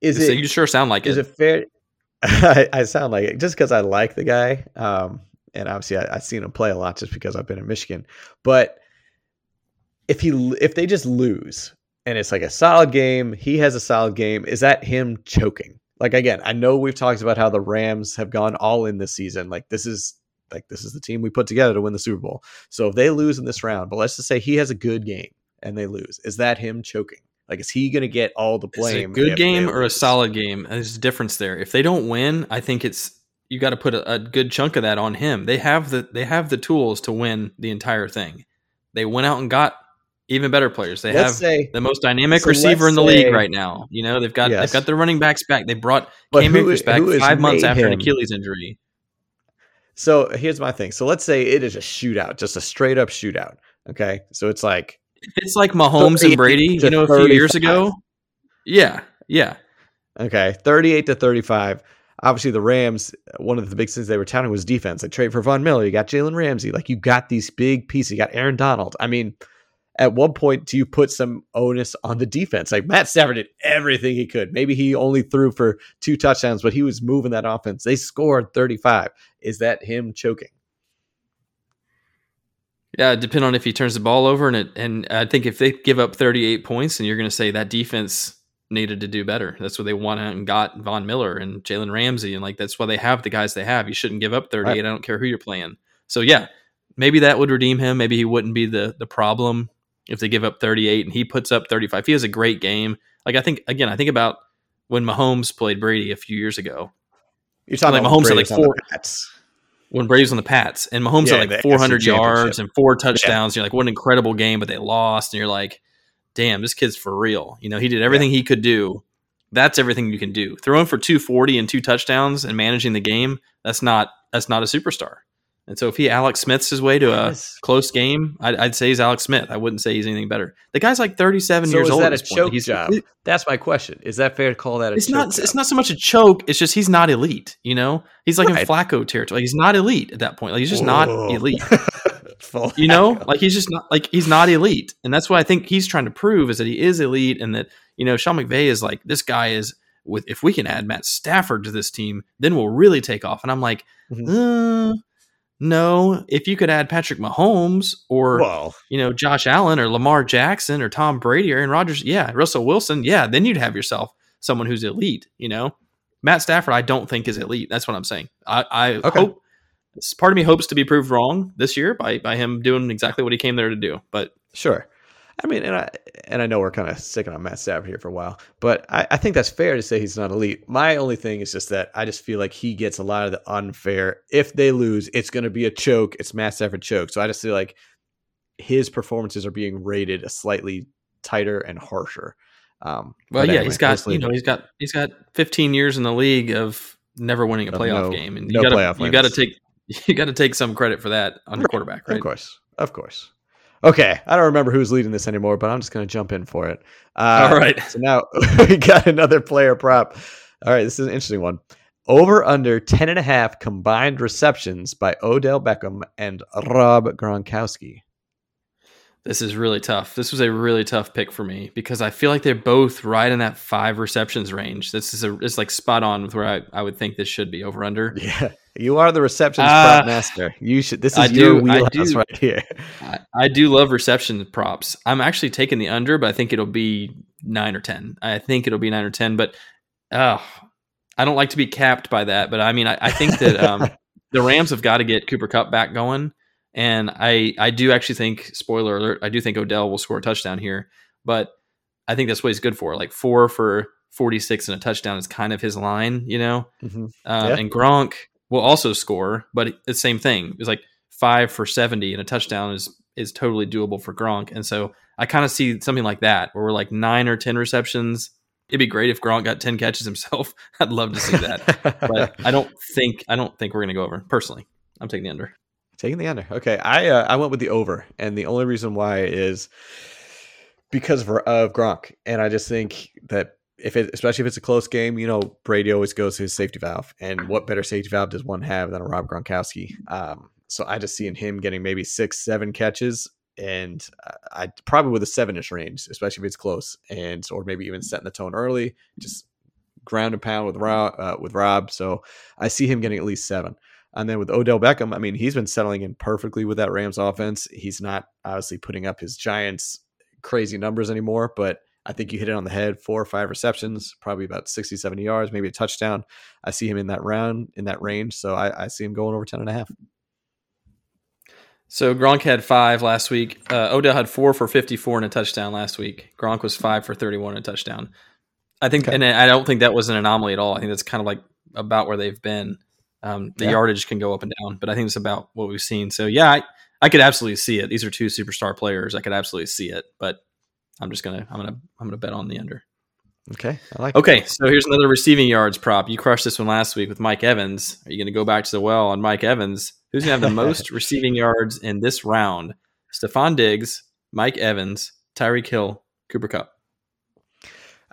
Is it you sure sound like is it. it fair? I, I sound like it just because I like the guy, um, and obviously I, I've seen him play a lot just because I've been in Michigan. But if he if they just lose and it's like a solid game, he has a solid game. Is that him choking? Like again, I know we've talked about how the Rams have gone all in this season. Like this is like this is the team we put together to win the Super Bowl. So if they lose in this round, but let's just say he has a good game and they lose, is that him choking? Like is he going to get all the Is a blame? good game or a solid game? There's a difference there. If they don't win, I think it's you got to put a, a good chunk of that on him. They have the they have the tools to win the entire thing. They went out and got even better players. They Let's have say the most dynamic so receiver in the say- league right now. You know, they've got Yes. they've got their running backs back. They brought Cam Akers back five months after an Achilles injury. So here's my thing. So let's say it is a shootout, just a straight up shootout. Okay. So it's like, It's like Mahomes 38 and Brady, you know, a few years ago. Yeah, yeah. okay, 38 to 35. Obviously, the Rams, one of the big things they were touting was defense. Like trade for Von Miller. You got Jalen Ramsey. Like you got these big pieces. You got Aaron Donald. I mean, at one point, do you put some onus on the defense? Like Matt Stafford did everything he could. Maybe he only threw for two touchdowns, but he was moving that offense. They scored 35. Is that him choking? Yeah, depending on if he turns the ball over, and it, and I think if they give up 38 points, and you're going to say that defense needed to do better. That's what they went out and got Von Miller and Jalen Ramsey, and like that's why they have the guys they have. You shouldn't give up 38. Right. I don't care who you're playing. So yeah, maybe that would redeem him. Maybe he wouldn't be the the problem if they give up 38 and he puts up 35. He has a great game. Like I think again, I think about when Mahomes played Brady a few years ago. You're talking Like Mahomes had, like, four- Pats. when Brady's on the Pats and Mahomes Yeah, had like 400 yards and four touchdowns. You're like, what an incredible game, but they lost. And you're like, damn, this kid's for real. You know, he did everything he could do. That's everything you can do. Throwing for 240 and two touchdowns and managing the game, that's not that's not a superstar. And so if he Alex Smith's his way to a Yes. close game, I'd, I'd say he's Alex Smith. I wouldn't say he's anything better. The guy's like 37 So years is old. that at a choke He's- job? That's my question. Is that fair to call that a it's choke not job? it's not so much a choke it's just he's not elite you know he's like Right. in flacco territory he's not elite at that point like he's just not elite you know like he's just not like he's not elite and that's what i think he's trying to prove is that he is elite and that you know sean mcvay is like this guy is with if we can add matt stafford to this team then we'll really take off and i'm like Mhm. uh, no if you could add patrick mahomes or well, you know, Josh Allen or Lamar Jackson or Tom Brady or Aaron Rodgers, yeah, Russell Wilson, yeah, then you'd have yourself someone who's elite, you know. Matt Stafford, I don't think is elite. That's what I'm saying. I, I Okay. hope part of me hopes to be proved wrong this year by by him doing exactly what he came there to do. But sure. I mean, and I and I know we're kind of sticking on Matt Stafford here for a while, but I, I think that's fair to say he's not elite. My only thing is just that I just feel like he gets a lot of the unfair. If they lose, it's going to be a choke. It's Matt Stafford choke. So I just feel like his performances are being rated a slightly tighter and harsher. Um, well, yeah, anyway, he's got you know he's got he's got 15 years in the league of never winning a playoff no- game, and no you got to you got to take you got to take some credit for that on your quarterback, right? Of course, of course. Okay, I don't remember who's leading this anymore, but I'm just going to jump in for it. Uh, All right. So now we got another player prop. All right, this is an interesting one. over under 10 and a half combined receptions by Odell Beckham and Rob Gronkowski. This is really tough. This was a really tough pick for me because I feel like they're both right in that five receptions range. This is a it's like spot on with where I, I would think this should be over under. Yeah, you are the receptions Uh, prop master. You should. This is I your do- I wheelhouse do. right here. I, I do love reception props. I'm actually taking the under, but I think it'll be nine or ten. I think it'll be nine or ten, but oh, I don't like to be capped by that. But I mean, I, I think that um, the Rams have got to get Cooper Kupp back going, and I I do actually think spoiler alert, I do think Odell will score a touchdown here, but I think that's what he's good for. Like four for 46 and a touchdown is kind of his line, you know. Mhm. Uh, Yeah. And Gronk will also score, but it's the same thing. It's like five for 70 and a touchdown is is totally doable for Gronk. And so I kind of see something like that where we're like nine or 10 receptions. It'd be great if Gronk got 10 catches himself. I'd love to see that. but I don't think I don't think we're going to go over personally. I'm taking the under. Taking the under. Okay, I uh, I went with the over, and the only reason why is because of, of Gronk, and I just think that if it, especially if it's a close game, you know, Brady always goes to his safety valve, and what better safety valve does one have than a Rob Gronkowski? Um, so I just see in him getting maybe six, seven catches, and uh, I probably with a seven-ish range, especially if it's close, and or maybe even setting the tone early, just ground and pound with Rob. Uh, with Rob, so I see him getting at least seven. And then with Odell Beckham, I mean, he's been settling in perfectly with that Rams offense. He's not obviously putting up his Giants crazy numbers anymore, but I think you hit it on the head. Four or five receptions, probably about 60, 70 yards, maybe a touchdown. I see him in that round, in that range. So I, I see him going over 10 and a half. So Gronk had five last week. Uh, Odell had four for 54 and a touchdown last week. Gronk was five for 31 and a touchdown. I think, Okay. and I don't think that was an anomaly at all. I think that's kind of like about where they've been. Um, the Yeah. yardage can go up and down, but I think it's about what we've seen. So yeah, I, I could absolutely see it. These are two superstar players. I could absolutely see it, but I'm just gonna, I'm gonna, I'm gonna bet on the under. Okay. I like it. Okay, so here's another receiving yards prop. You crushed this one last week with Mike Evans. Are you going to go back to the well on Mike Evans? Who's going to have the most receiving yards in this round? Stefon Diggs, Mike Evans, Tyreek Hill, Cooper Kupp.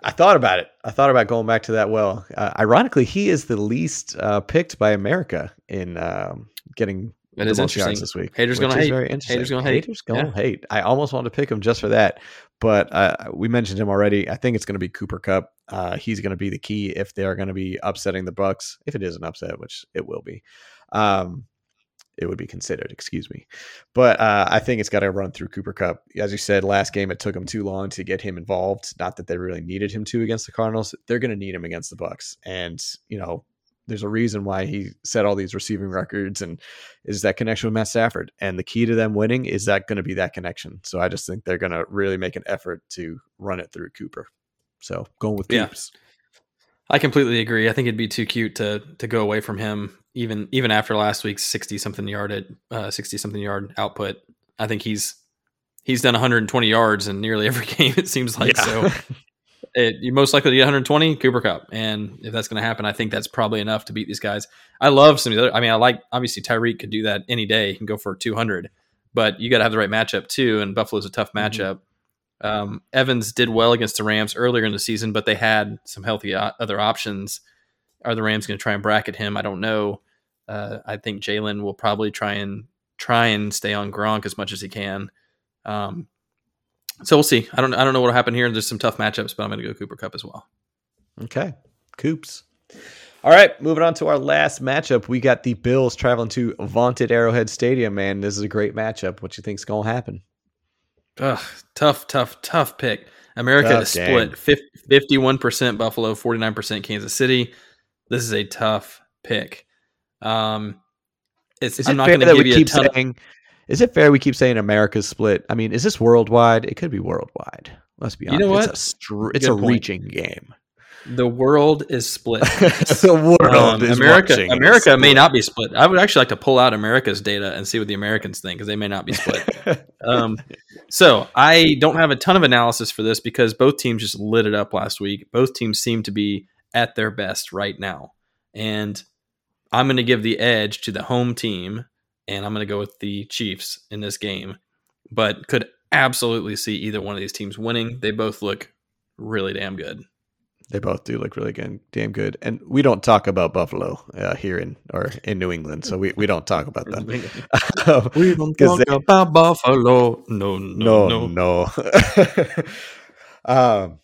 I thought about it. I thought about going back to that well. Uh, ironically, he is the least uh, picked by America in um, getting That the is most yards this week. Haters gonna hate. Very interesting. Haters gonna hate. Haters gonna Yeah. hate. I almost wanted to pick him just for that, but uh, we mentioned him already. I think it's going to be Cooper Kupp. Uh, he's going to be the key if they are going to be upsetting the Bucks. If it is an upset, which it will be, um, it would be considered. Excuse me, but uh, I think it's got to run through Cooper Kupp. As you said, last game it took him too long to get him involved. Not that they really needed him to against the Cardinals. They're going to need him against the Bucks, and you know there's a reason why he set all these receiving records and is that connection with Matt Stafford. And the key to them winning is that going to be that connection. So I just think they're going to really make an effort to run it through Cooper. So going with Yeah. I completely agree. I think it'd be too cute to to go away from him, even even after last week's sixty something yard uh, sixty something yard output. I think he's he's done 120 yards in nearly every game. It seems like so. it, you're most likely to get 120 Cooper Kupp, and if that's going to happen, I think that's probably enough to beat these guys. I love some of the other. I mean, I like obviously Tyreek could do that any day. He can go for 200, but you got to have the right matchup too. And Buffalo's a tough matchup. Um, Evans did well against the Rams earlier in the season, but they had some healthy o- other options. Are the Rams going to try and bracket him? I don't know. Uh, I think Jalen will probably try and try and stay on Gronk as much as he can. Um, so we'll see. I don't. I don't know what will happen here. There's some tough matchups, but I'm going to go Cooper Kupp as well. Okay. Coops. All right, moving on to our last matchup. We got the Bills traveling to vaunted Arrowhead Stadium, man. This is a great matchup. What you think's going to happen? Ugh, tough, tough, tough pick. America Tough is split 51% Buffalo, 49% Kansas City. This is a tough pick. Um, it's, Is I'm it not fair going to give we you a keep of, saying? Is it fair we keep saying America's split? I mean, is this worldwide? It could be worldwide. Let's be honest. You know It's what? a, str- it's a reaching game. The world is split. the world Um, is America, watching America may not be split. I would actually like to pull out America's data and see what the Americans think because they may not be split. split. um, so I don't have a ton of analysis for this because both teams just lit it up last week. Both teams seem to be at their best right now, and I'm going to give the edge to the home team, and I'm going to go with the Chiefs in this game. But could absolutely see either one of these teams winning. They both look really damn good. They both do look really good, damn good. And we don't talk about Buffalo uh, here in or in New England, so we, we don't talk about them. we don't talk they- about Buffalo. No, no, no, no. no. um,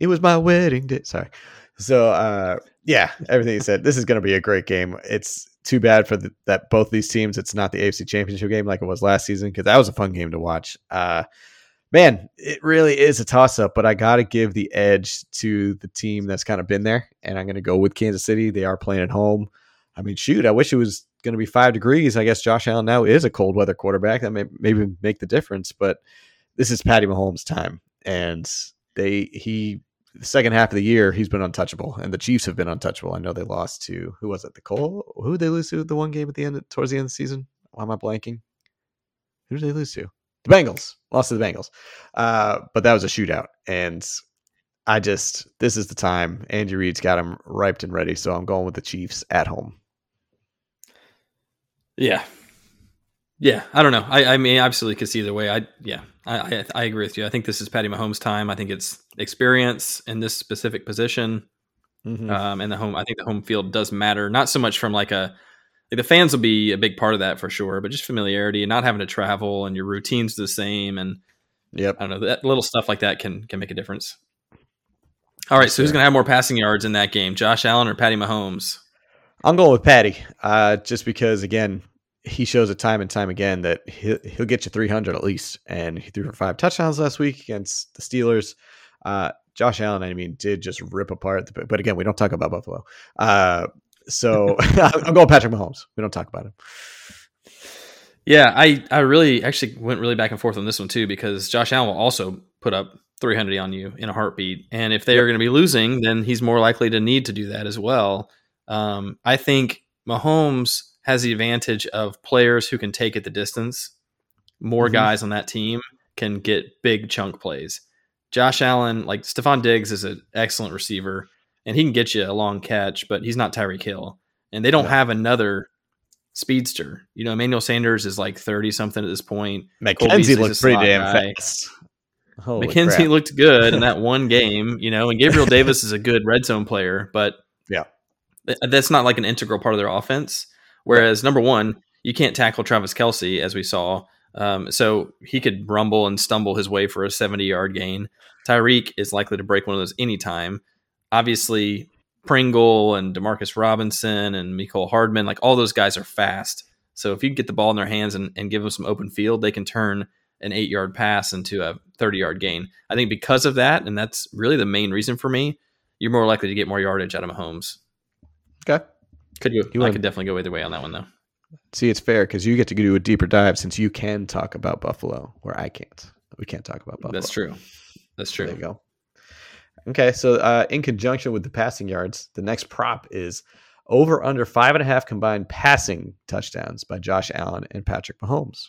it was my wedding day. Sorry. So, uh, yeah, everything you said. This is going to be a great game. It's too bad for the, that both these teams. It's not the AFC Championship game like it was last season because that was a fun game to watch. Uh, man, it really is a toss up, but I got to give the edge to the team that's kind of been there, and I'm going to go with Kansas City. They are playing at home. I mean, shoot, I wish it was going to be five degrees. I guess Josh Allen now is a cold weather quarterback. That may maybe make the difference, but this is Patty Mahomes' time, and they he the second half of the year he's been untouchable, and the Chiefs have been untouchable. I know they lost to who was it? The Cole? Who did they lose to the one game at the end towards the end of the season? Why am I blanking? Who did they lose to? The Bengals lost to the Bengals, uh, but that was a shootout, and I just this is the time. Andy Reid's got him riped and ready, so I'm going with the Chiefs at home. Yeah. Yeah, I don't know. I, I mean, absolutely could see either way. I yeah, I, I I agree with you. I think this is Patty Mahomes' time. I think it's experience in this specific position, Mhm. um, and the home. I think the home field does matter. Not so much from like a the fans will be a big part of that for sure, but just familiarity and not having to travel and your routines the same and Yep. I don't know that little stuff like that can can make a difference. All right, so who's going to have more passing yards in that game, Josh Allen or Patty Mahomes? I'm going with Patty, uh, just because again he shows it time and time again that he'll, he'll get you 300 at least, and he threw for five touchdowns last week against the Steelers. Uh, Josh Allen, I mean, did just rip apart. The, but again, we don't talk about Buffalo, uh, so I'm going Patrick Mahomes. We don't talk about him. Yeah, I, I really actually went really back and forth on this one too because Josh Allen will also put up 300 on you in a heartbeat, and if they are going to be losing, then he's more likely to need to do that as well. Um, I think Mahomes has the advantage of players who can take it the distance. More Mhm. guys on that team can get big chunk plays. Josh Allen, like Stefon Diggs, is an excellent receiver, and he can get you a long catch, but he's not Tyreek Hill, and they don't No. have another speedster. You know, Emmanuel Sanders is like thirty something at this point. McKenzie looked pretty damn guy. fast. Holy McKenzie crap. looked good in that one game, you know, and Gabriel Davis is a good red zone player, but Yeah. th- that's not like an integral part of their offense. Whereas number one, you can't tackle Travis Kelce as we saw, um, so he could rumble and stumble his way for a seventy-yard gain. Tyreek is likely to break one of those anytime. Obviously, Pringle and Demarcus Robinson and Mecole Hardman, like all those guys are fast. So if you get the ball in their hands and, and give them some open field, they can turn an eight yard pass into a 30 yard gain. I think because of that, and that's really the main reason for me, you're more likely to get more yardage out of Mahomes. Okay. Could go, You I want- could definitely go either way on that one though. See, it's fair because you get to do a deeper dive since you can talk about Buffalo where I can't. We can't talk about Buffalo. That's true. That's true. There you go. Okay, so uh, in conjunction with the passing yards, the next prop is over under five and a half combined passing touchdowns by Josh Allen and Patrick Mahomes.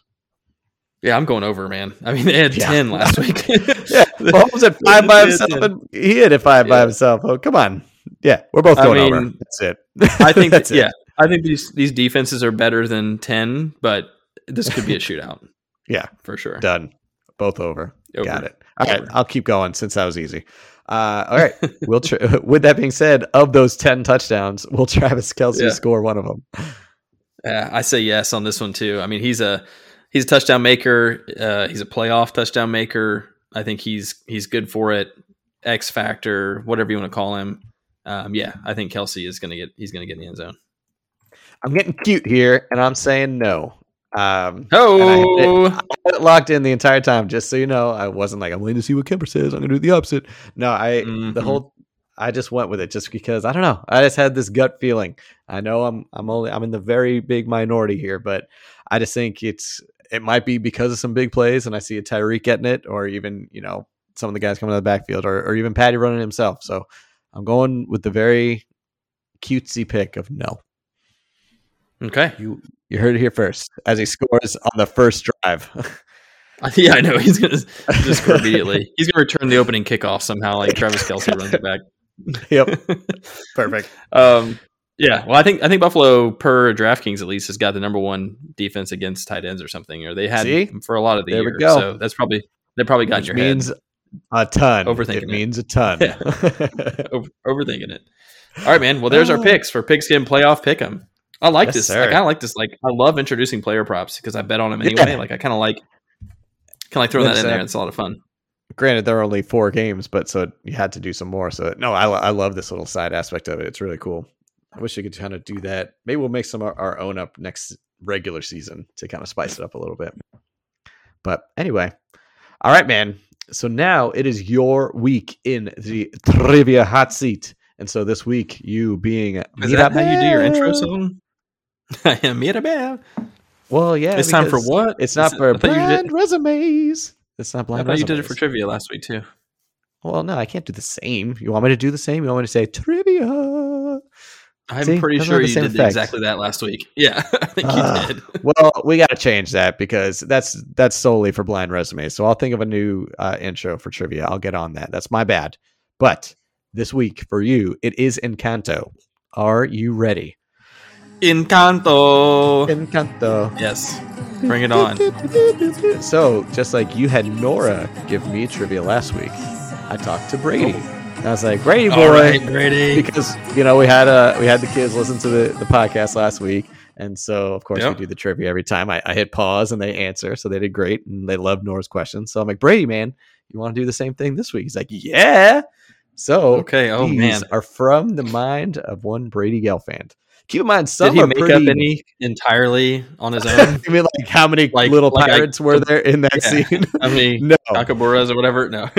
Yeah, I'm going over, man. I mean, they had Yeah. 10 last week. Yeah, Mahomes at five by himself, and he had at five by himself. Oh, come on. Yeah, we're both I going over. That's it. I think That's that, yeah, I think these these defenses are better than 10, but this could be a shootout Yeah, for sure. done. Both over. Over. Got it. All right, Over. I'll keep going since that was easy. Uh, all right, we'll. Tra- with that being said, of those ten touchdowns, will Travis Kelce Yeah. score one of them? Yeah, I say yes on this one too. I mean, he's a he's a touchdown maker. Uh, he's a playoff touchdown maker. I think he's he's good for it. X factor, whatever you want to call him. Um, yeah, I think Kelce is gonna get he's gonna get in the end zone. I'm getting cute here, and I'm saying no. Um, Oh, I had it locked in the entire time, just so you know. I wasn't like I'm waiting to see what Kemper says. I'm gonna do the opposite. No, I the Mhm. whole I just went with it just because I don't know. I just had this gut feeling. I know I'm I'm only I'm in the very big minority here, but I just think it's it might be because of some big plays, and I see a Tyreek getting it, or even you know some of the guys coming out of the backfield, or or even Patty running himself. So I'm going with the very cutesy pick of no. okay. You you heard it here first as he scores on the first drive. Yeah, I know he's gonna just score immediately. He's gonna return the opening kickoff somehow, like Travis Kelce runs it back. yep, perfect. Um, yeah, well, I think I think Buffalo per DraftKings at least has got the number one defense against tight ends or something, or they had See? for a lot of the There we year. go. So that's probably they probably got in Which your means head. A ton. Overthinking It it. means a ton. Yeah. Over, overthinking it. All right, man. Well, there's our picks for Pigskin Playoff Pick'em. I like Yes, this. sir. I kind of like this. Like, I love introducing player props because I bet on them Yeah. anyway. Like, I kind of like, kind of like throwing that in there. It's a lot of fun. Granted, there are only four games, but so you had to do some more. So no, I, I love this little side aspect of it. It's really cool. I wish we could kind of do that. Maybe we'll make some of our own up next regular season to kind of spice it up a little bit. But anyway, all right, man. So now it is your week in the trivia hot seat, and so this week you being Is that how you do your intro song? I am Mirabel. Well, yeah, It's time for what? It's not Is it- for I you did- blind resumes. It's not I blind thought you did it for trivia last week too. Well, no, I can't do the same. You want me to do the same? You want me to say trivia? I'm See? pretty sure you did effect. exactly that last week. Yeah, I think Ah. you did. Well, we got to change that because that's that's solely for blind resumes. So I'll think of a new uh, intro for trivia. I'll get on that. That's my bad. But this week for you, it is Encanto. Are you ready? Encanto. Encanto. Yes, bring it on. So, just like you had Nora give me trivia last week, I talked to Brady. And I was like, Brady boy, right, Brady. because you know we had uh we had the kids listen to the, the podcast last week and so of course Yep. we do the trivia every time I, I hit pause and they answer so they did great and they loved nora's questions so i'm like brady man you want to do the same thing this week he's like yeah so Okay. Oh these man. are from the mind of one brady gelfand keep in mind Did some he are make pretty up any entirely on his own? you mean like how many Like- little like I- pirates were there in that Yeah. scene I mean, no Kakaburas or whatever? No.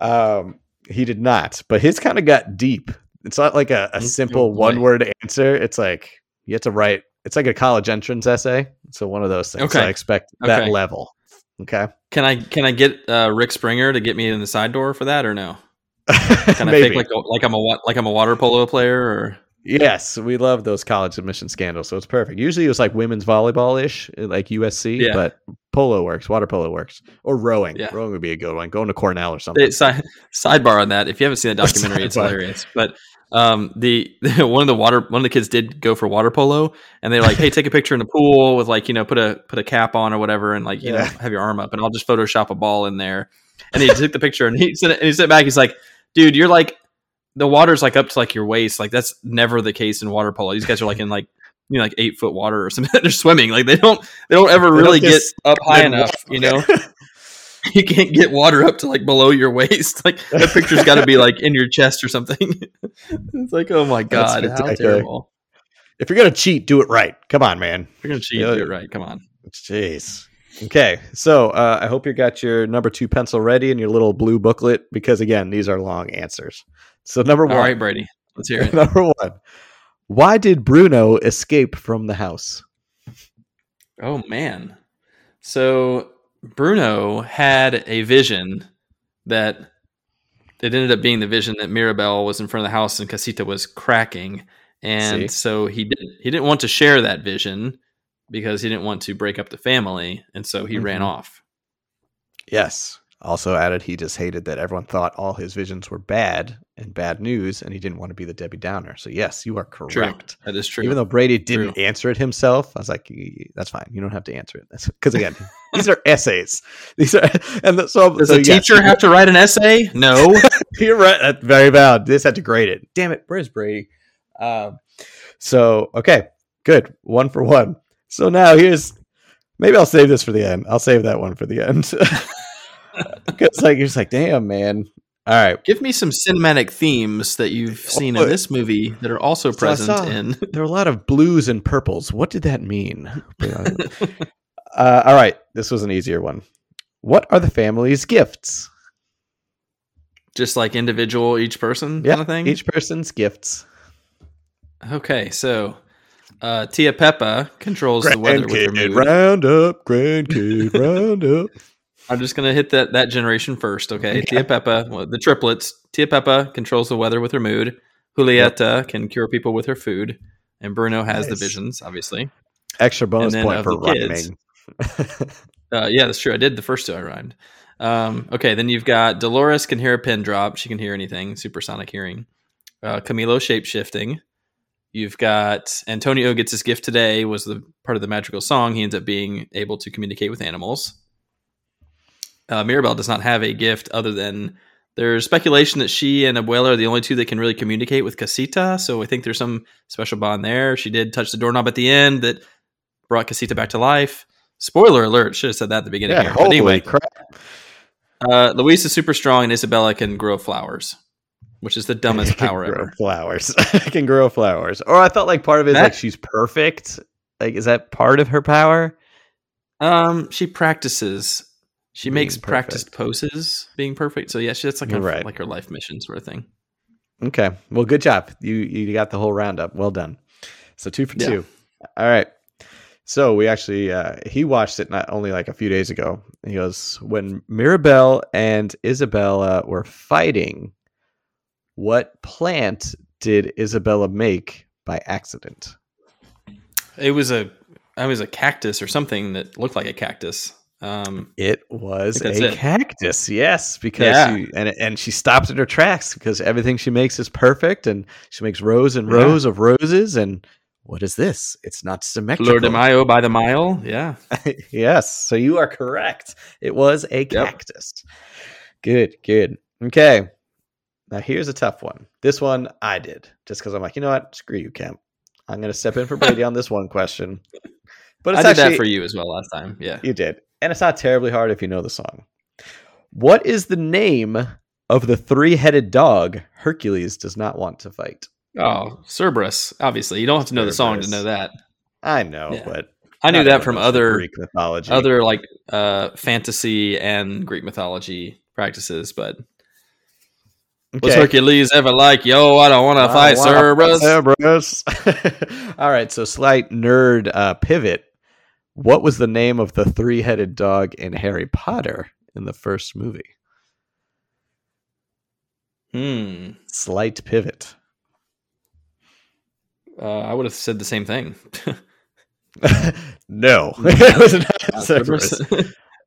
Um, he did not, but his kind of got deep. It's not like a, a simple one word answer. It's like you have to write. It's like a college entrance essay. So one of those things. So Okay. I expect that level. Okay. Can I can I get uh, Rick Springer to get me in the side door for that or no? Can I fake like a, like I'm a like I'm a water polo player or yes, we love those college admission scandals. So it's perfect. Usually it was like women's volleyball ish, like USC, Yeah. but polo works. Water polo works, or rowing. Yeah. Rowing would be a good one. Going to Cornell or something. Side, sidebar on that. If you haven't seen that documentary, it's hilarious. But um, the one of the water one of the kids did go for water polo, and they're like, "Hey, take a picture in the pool with like you know put a put a cap on or whatever, and like you know have your arm up, and I'll just Photoshop a ball in there." And he took the picture, and he sent it, and he sent it back. He's like, "Dude, you're like the water's like up to like your waist. Like that's never the case in water polo. These guys are like in like." You know, like eight foot water or something. They're swimming. Like they don't, they don't ever They don't really get up high enough. walk. You know, you can't get water up to like below your waist. Like that picture's got to be like in your chest or something. it's like, oh my god, how terrible! if you're gonna cheat, do it right. Come on, man. If you're gonna cheat, do it right. Come on. Jeez. Okay, so uh, I hope you got your number two pencil ready and your little blue booklet because again, these are long answers. So number one, All right, Brady, let's hear it. number one, why did Bruno escape from the house? Oh man, so Bruno had a vision that it ended up being the vision that Mirabel was in front of the house and Casita was cracking, and See? so he didn't he didn't want to share that vision because he didn't want to break up the family, and so he ran Mhm. off. Yes. Also added, he just hated that everyone thought all his visions were bad and bad news, and he didn't want to be the Debbie Downer. So yes, you are True, correct. that is true. Even though Brady didn't True. answer it himself, I was like, "That's fine. You don't have to answer it." Because again, these are essays. These are, and the, so Does so a yes, teacher have to write an essay? No. You're right. That's very valid. This had to grade it. Damn it. Where's Brady? Um, so, okay. Good. One for one. So now here's maybe I'll save this for the end. I'll save that one for the end. Because, like, you're just like, damn, man. All right. Give me some cinematic themes that you've seen Oh, in this movie that are also So present in. There are a lot of blues and purples. What did that mean? uh, all right. This was an easier one. What are the family's gifts? Just like individual, each person Yeah. kind of thing. Each person's gifts. Okay, so uh, Tia Pepa controls the weather with her Grandkid roundup. Grandkid roundup. I'm just gonna hit that that generation first. Okay, Tia Pepa, well, the triplets. Tia Pepa controls the weather with her mood. Julieta can cure people with her food, and Bruno has the visions, obviously. Extra bonus point for rhyming. Uh, yeah, that's true. I did the first two. I rhymed. Um, okay, then you've got Dolores can hear a pin drop. She can hear anything. Supersonic hearing. Uh, Camilo shape shifting. You've got Antonio gets his gift today. Was the part of the magical song. He ends up being able to communicate with animals. Uh, Mirabel does not have a gift other than there's speculation that she and Abuela are the only two that can really communicate with Casita. So I think there's some special bond there. She did touch the doorknob at the end that brought Casita back to life. Spoiler alert! Should have said that at the beginning. Yeah, here. But anyway, crap. uh, Luis is super strong, and Isabela can grow flowers, which is the dumbest can power grow ever. flowers. can grow flowers. Or I thought like part of it is That- like she's perfect. Like, is that part of her power? Um, she practices. She makes practiced poses being perfect. So yeah, she, that's like her, right. like her life mission sort of thing. Okay. Well, good job. You you got the whole roundup. Well done. So two for Yeah. two. All right. So we actually uh, he watched it not only like a few days ago. He goes when Mirabel and Isabela were fighting. What plant did Isabela make by accident? It was a, it was a cactus or something that looked like a cactus. Um, It was a it. cactus. Yes, because Yeah. she, and and she stopped in her tracks because everything she makes is perfect, and she makes rows and Yeah. rows of roses. And what is this? It's not symmetrical. Fleur de Mayo by the mile. Yeah. yes. So you are correct. It was a cactus. Good, good. Okay. Now here's a tough one. This one I did just because I'm like, you know what? Screw you, Kemp. I'm going to step in for Brady on this one question. But I it's did actually that for you as well last time. Yeah. you did, and it's not terribly hard if you know the song. What is the name of the three-headed dog Hercules does not want to fight? Oh, Cerberus. Obviously, you don't have to know the song to know that. I know, Yeah. but I knew that from other Greek mythology. other like uh fantasy and Greek mythology practices, but was Hercules ever like, yo, I don't want to fight Cerberus? Cerberus. All right, so slight nerd uh, pivot. What was the name of the three-headed dog in Harry Potter in the first movie? Hmm. Slight pivot. Uh, I would have said the same thing. no, it was not. Cerberus.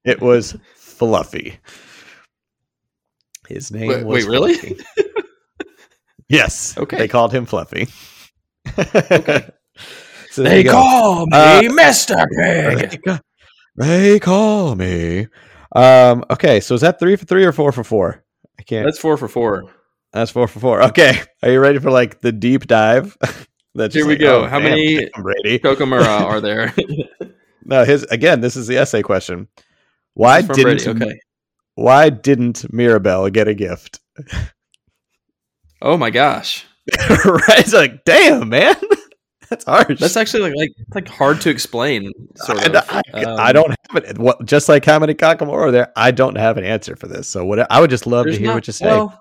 It was Fluffy. His name Wait- was wait, really? Yes. Okay. They called him Fluffy. okay. So they call me Uh, Mr. Pig. They They call me. Um. Okay. So is that three for three or four for four? I can't. That's four for four. That's four for four. Okay. Are you ready for like the deep dive? That's Here we like, go. oh, How damn, many- damn, Brady? Kakamora are there? No, his again. This is the essay question. Why didn't Okay. Why didn't Mirabel get a gift? Oh my gosh. right? It's like, damn, man, that's harsh. That's actually like like, like hard to explain. Sort of. I, I- Um, I don't have it. What, just like how many Kakamora are there? I don't have an answer for this. So what? I would just love to hear not- what you say. Well,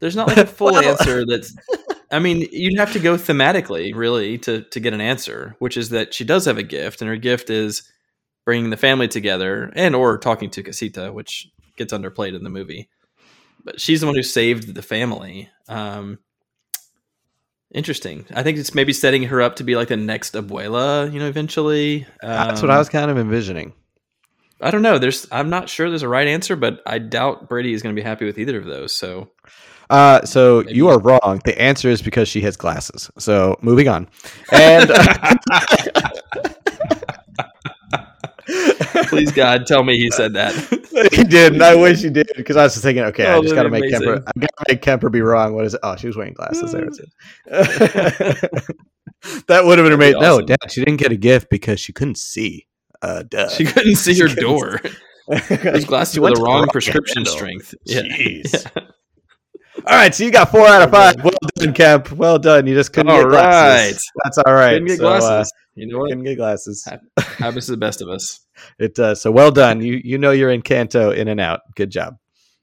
there's not like a full Well- answer that's. I mean, you'd have to go thematically, really, to to get an answer, which is that she does have a gift, and her gift is bringing the family together, and or talking to Casita, which gets underplayed in the movie. But she's the one who saved the family. Um, interesting. I think it's maybe setting her up to be like the next abuela, you know, eventually. that's what Um, I was kind of envisioning. I don't know. There's. I'm not sure there's a right answer, but I doubt Brady is going to be happy with either of those. So Uh, so Maybe. you are wrong. The answer is because she has glasses. So moving on. And please God, tell me he said that. he did, and I wish he did because I was just thinking, okay, I Oh, just got to make Kemper. I got to make Kemper be wrong. What is it? Oh, she was wearing glasses. There it is. that would have been amazing. No, awesome. Dad, she didn't get a gift because she couldn't see. Uh, duh. she couldn't see She her couldn't door. Those glasses were the wrong wrong prescription handle. strength. Yeah. Jeez. All right, so you got four out of five. Well done, Kemp. Well done. You just couldn't All get glasses. right. That's all right. Couldn't get So, uh, glasses. you know what? couldn't get glasses. Happens to the best of us. It does. So well done. You you know you're Encanto in and out. Good job.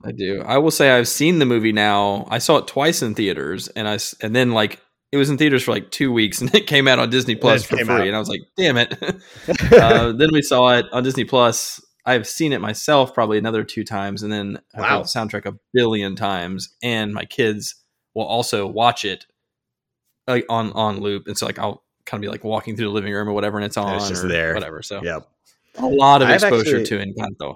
I do. I will say I've seen the movie now. I saw it twice in theaters, and I and then like it was in theaters for like two weeks, and it came out on Disney Plus for free, out. and I was like, damn it. uh, then we saw it on Disney Plus. I've seen it myself probably another two times, and then I've heard the soundtrack a billion times. And my kids will also watch it like on on loop, and so like I'll kind of be like walking through the living room or whatever, and it's on it's just or there. whatever. So yep. a lot of I've exposure actually- to Encanto.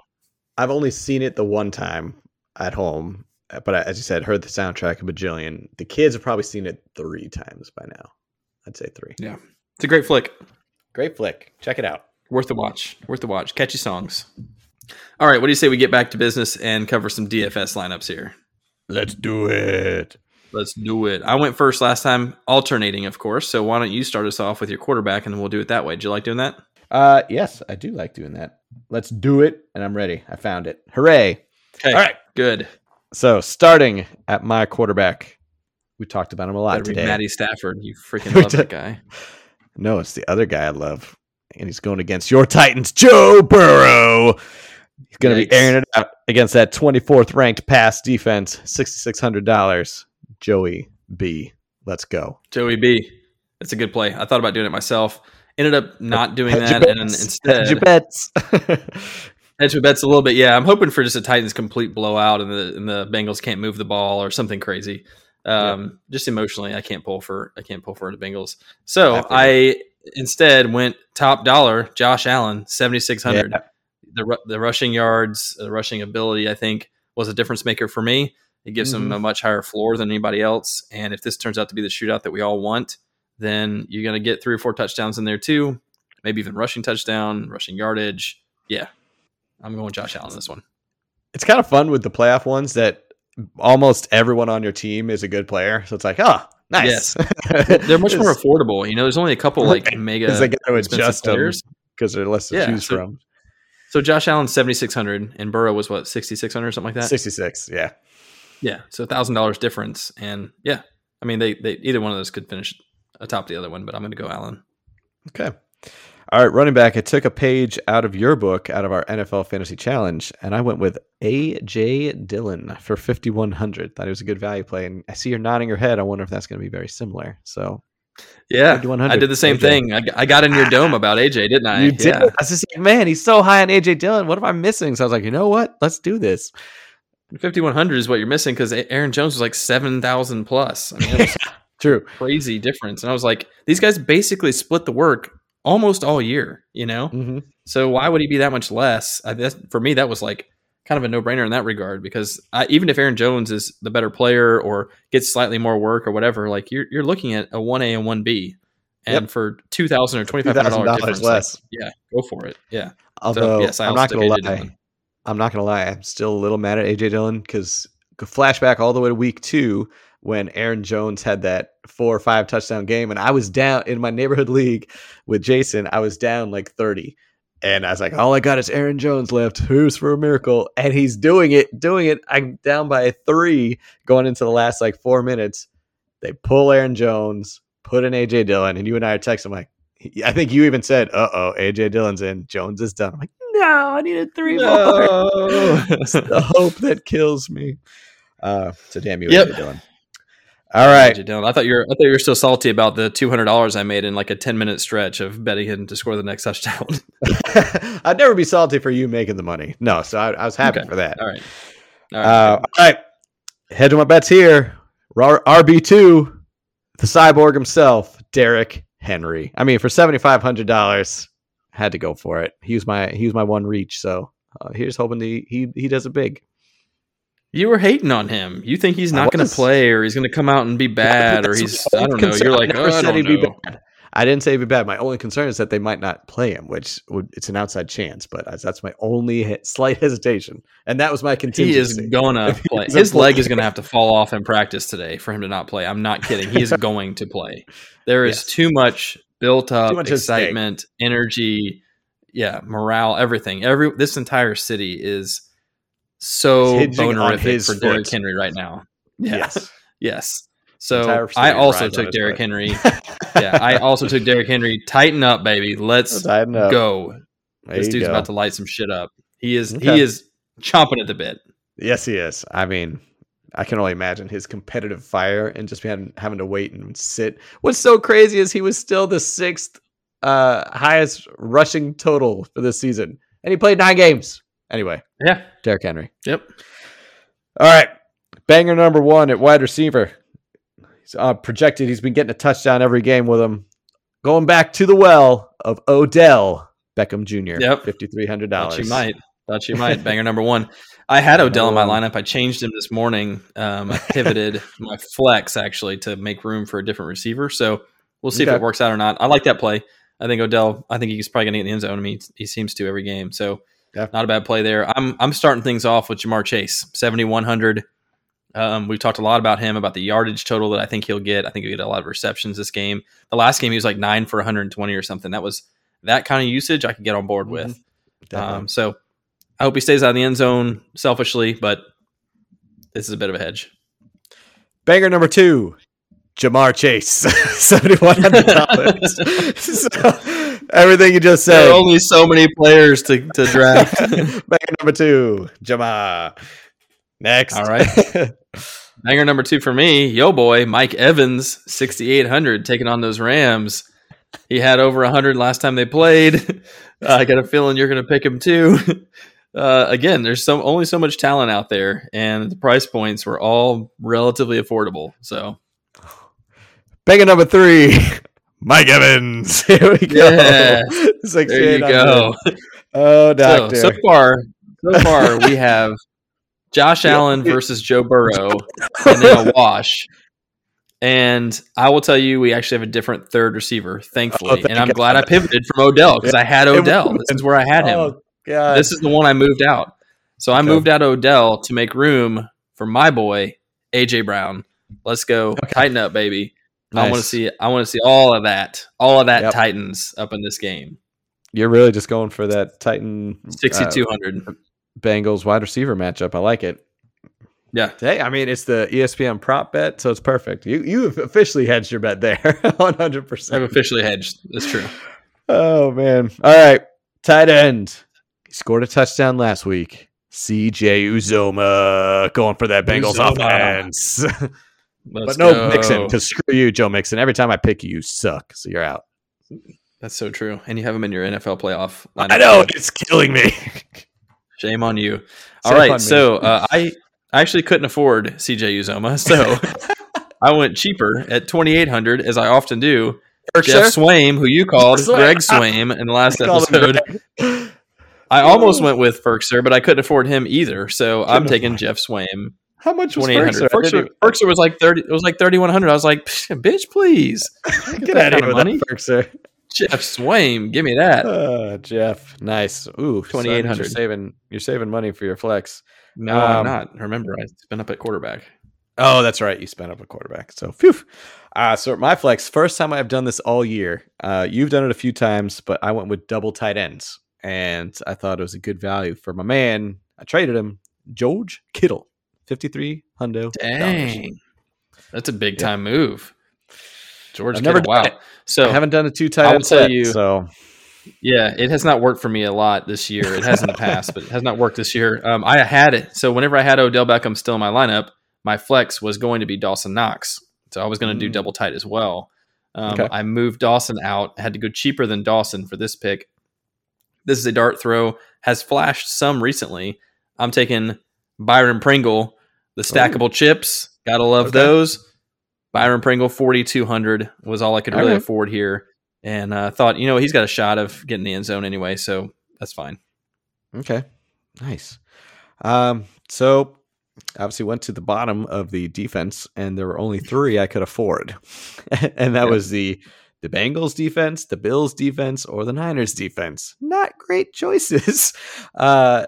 I've only seen it the one time at home, but as you said, heard the soundtrack a bajillion. The kids have probably seen it three times by now. I'd say three. Yeah, It's a great flick, Great flick. Check it out. Worth the watch, worth the watch. Catchy songs. All right, what do you say we get back to business and cover some DFS lineups here? Let's do it. Let's do it. I went first last time, alternating, of course. So why don't you start us off with your quarterback, and then we'll do it that way. Do you like doing that? Uh, yes, I do like doing that. Let's do it, and I'm ready. I found it. Hooray! Okay. All right. Good. So starting at my quarterback, we talked about him a lot Better be today. Matty Stafford. You freaking love that guy. No, it's the other guy I love, and he's going against your Titans, Joe Burrow. He's going to be airing it out against that 24th ranked pass defense, sixty six hundred dollars. Joey B, let's go. Joey B. That's a good play. I thought about doing it myself. Ended up not doing Hedge that, and instead Hedge your bets. hedge my bets a little bit. Yeah, I'm hoping for just a Titans complete blowout, and the and the Bengals can't move the ball or something crazy. Um, Just emotionally, I can't pull for I can't pull for the Bengals. So I instead went top dollar. Josh Allen, seventy six hundred. Yeah. The the rushing yards, the rushing ability, I think, was a difference maker for me. It gives him Mhm. a much higher floor than anybody else. And if this turns out to be the shootout that we all want, then you're going to get three or four touchdowns in there too. Maybe even rushing touchdown, rushing yardage. Yeah, I'm going Josh Allen this one. it's kind of fun with the playoff ones that almost everyone on your team is a good player. So it's like, oh, nice. They're much more affordable. You know, there's only a couple like mega because they got to adjust them players. because they're less to Yeah, choose so- from. So Josh Allen's 7600 and Burrow was what 6600 something like that. 66, yeah. Yeah, so thousand dollars difference, and yeah, I mean they they either one of those could finish atop the other one, but I'm going to go Allen. Okay. All right, running back. I took a page out of your book, out of our NFL Fantasy Challenge, and I went with A.J. Dillon for 5,100. Thought it was a good value play. And I see you're nodding your head. I wonder if that's going to be very similar. So Yeah, I did the same AJ. thing. I, I got in your dome about AJ, didn't I? you did. Yeah. I was just like, man, he's so high on A.J. Dillon. What am I missing? So I was like, you know what? Let's do this. 5100 is what you're missing because Aaron Jones was like 7,000 plus. I mean, True. crazy difference. And I was like, these guys basically split the work almost all year, you know? hmm So why would he be that much less? I, that's, for me, that was like kind of a no brainer in that regard because I, even if Aaron Jones is the better player or gets slightly more work or whatever, like you're, you're looking at a 1A and 1B. And Yep. for two thousand or twenty five hundred dollars less. like, yeah, go for it. Yeah, Although yes, I I'm not to lie. Dillon. I'm not going to lie. I'm still a little mad at AJ Dillon because flashback all the way to week two when Aaron Jones had that four or five touchdown game, and I was down in my neighborhood league with Jason. I was down like 30, and I was like, "All I got is Aaron Jones left. Who's for a miracle?" And he's doing it, doing it. I'm down by three going into the last like four minutes. They pull Aaron Jones, put in AJ Dillon, and you and I are texting like. I think you even said, "Uh oh, AJ Dillon's in. Jones is done." I'm like, "No, I needed three more." It's the hope that kills me. Uh, so damn you, Yep. AJ Dillon. All right, I thought you were I thought you were still salty about the two hundred dollars I made in like a ten minute stretch of betting him to score the next touchdown. I'd never be salty for you making the money. No, so I, I was happy Okay. for that. all right, all right. Uh, all right, head to my bets here. RB two, the cyborg himself, Derrick Henry. I mean, for seventy five hundred dollars, had to go for it. He was my he was my one reach. So uh, here's hoping he he he does it big. You were hating on him. You think he's not going to play, or he's going to come out and be bad, or he's I don't know. You're like, never oh, I don't be know. bad. I didn't say he'd be bad. My only concern is that they might not play him, which would it's an outside chance. But that's- my only slight hesitation, and that was my contingency. He is gonna play. His leg is going to have to fall off in practice today for him to not play. I'm not kidding. He is going to play. There is Yes. too much built up much excitement, energy, yeah, morale, everything. Every this entire city is so It's hinging on bonerific for Derrick foot. Henry right now. Yeah. Yes. Yes. So I also took Derrick foot. Henry. yeah, I also took Derrick Henry. Tighten up, baby. Let's Tighten up. go. There This dude's go. about to light some shit up. He is Okay. he is chomping at the bit. Yes, he is. I mean, I can only imagine his competitive fire and just having, having to wait and sit. What's so crazy is he was still the sixth uh, highest rushing total for this season, and he played nine games. Anyway, Yeah. Derrick Henry. Yep. All right, banger number one at wide receiver. He's uh, projected. He's been getting a touchdown every game with him. Going back to the well of Odell Beckham Jr. Yep. fifty three hundred Thought dollars. you might. Thought you might. Banger number one. I had Odell in my lineup. I changed him this morning. Um, I pivoted my flex actually to make room for a different receiver. So we'll see if it works out or not. I like that play. I think Odell. I think he's probably going to get in the end zone. I mean, he seems to every game. So Not a bad play there. I'm I'm starting things off with Ja'Marr Chase, 7100. Um, we've talked a lot about him, about the yardage total that I think he'll get. I think he'll get a lot of receptions this game. The last game he was like nine for 120 or something. That was that kind of usage I could get on board with. Definitely. Um, so I hope he stays out of the end zone selfishly, but this is a bit of a hedge. Banger number two, Ja'Marr Chase, seventy one hundred dollars. so, everything you just There said. are only so many players to, to draft. Banger number two, Ja'Marr. Next. All right. Banger number two for me, yo boy, Mike Evans, 6,800, taking on those Rams. He had over 100 last time they played. I got a feeling you're going to pick him too. Uh, again, there's so only so much talent out there, and the price points were all relatively affordable. So, Banger number three, Mike Evans. Here we go. Yeah. there you go. Oh, So, doctor. so far, so far we have Josh Allen versus Joe Burrow, and then a wash. And I will tell you, we actually have a different third receiver, thankfully. Oh, thank and I'm God. glad I pivoted from Odell because I had Odell. This is where I had him. oh, God. This is the one I moved out. So I Okay. moved out Odell to make room for my boy AJ Brown. Let's go, tighten up, baby. I want to see. I want to see all of that, all of that Yep. Titans up in this game. You're really just going for that Titan uh, Sixty-two hundred. Bengals wide receiver matchup. I like it. yeah, Hey, I mean it's the ESPN prop bet, so it's perfect. You you have officially hedged your bet there, 100. percent I've officially hedged. That's true. Oh man! All right, tight end. He scored a touchdown last week. CJ Uzomah going for that Bengals Uzomah. offense, Let's but no go. Mixon because screw you, Joe Mixon. Every time I pick you, you suck, so you're out. That's so true. And you have him in your NFL playoff. I lineup. know it's killing me. Shame on you. All Shame right. So uh, I I actually couldn't afford CJ Uzomah, so I went cheaper at twenty eight hundred, as I often do. Geoff Swaim, who you called Swaim. Greg Swaim in the last I episode. I almost went with Firkser, but I couldn't afford him either. So I'm taking Geoff Swaim. How much was Twenty eight hundred. I Firkser, Firkser was like thirty. It was like thirty one hundred. I was like, bitch, please Get out of here money. that, Geoff Swaim, give me that. Uh, Geoff, nice. Ooh, means 2800. You're saving. You're saving money for your flex. No, I'm um, not. Remember, I spent up at quarterback. Oh, that's right. You spent up a quarterback. So, phew. Uh, so my flex, first time I've done this all year. Uh, you've done it a few times, but I went with double tight ends, and I thought it was a good value for my man. I traded him, George Kittle, fifty three hundo. Dang, that's a big Yeah. time move. George, I've never wow. it. So I haven't done a two tight end tell set, you- so Yeah, it has not worked for me a lot this year. It has in the past, but it has not worked this year. Um, I had it. So whenever I had Odell Beckham still in my lineup, my flex was going to be Dawson Knox. So I was going to do Mm. double tight as well. Um, Okay. I moved Dawson out. Had to go cheaper than Dawson for this pick. This is a dart throw. Has flashed some recently. I'm taking Byron Pringle, the stackable chips. Gotta love Okay. those. Byron Pringle, 4,200 was all I could really Alright. afford here. And I uh, thought, you know, he's got a shot of getting the end zone anyway, so that's fine. Okay. Nice. Um, so obviously went to the bottom of the defense and there were only three I could afford. and that Yep. was the the Bengals defense, the Bills defense, or the Niners defense. Not great choices. Uh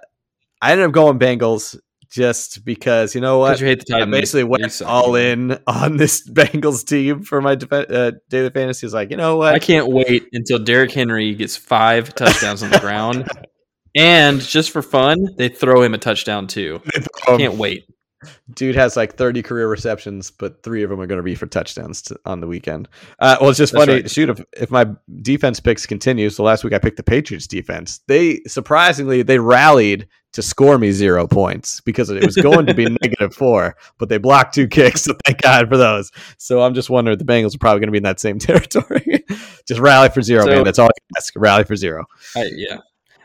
I ended up going Bengals just because you know what? You hate the I Titans. basically went all in on this Bengals team for my def- uh, daily fantasy. Is like, you know what? I can't wait until Derrick Henry gets five touchdowns on the ground. And just for fun, they throw him a touchdown too. Can't wait. Dude has like 30 career receptions, but three of them are going to be for touchdowns to, on the weekend. Uh, well, it's just That's funny. right. Shoot, if, if my defense picks continue, so last week I picked the Patriots defense. They surprisingly they rallied to score me zero points because it was going to be negative four, but they blocked two kicks. So thank God for those. So I'm just wondering the Bengals are probably going to be in that same territory. just rally for zero, So- man. That's all I can ask. Rally for zero. I, yeah.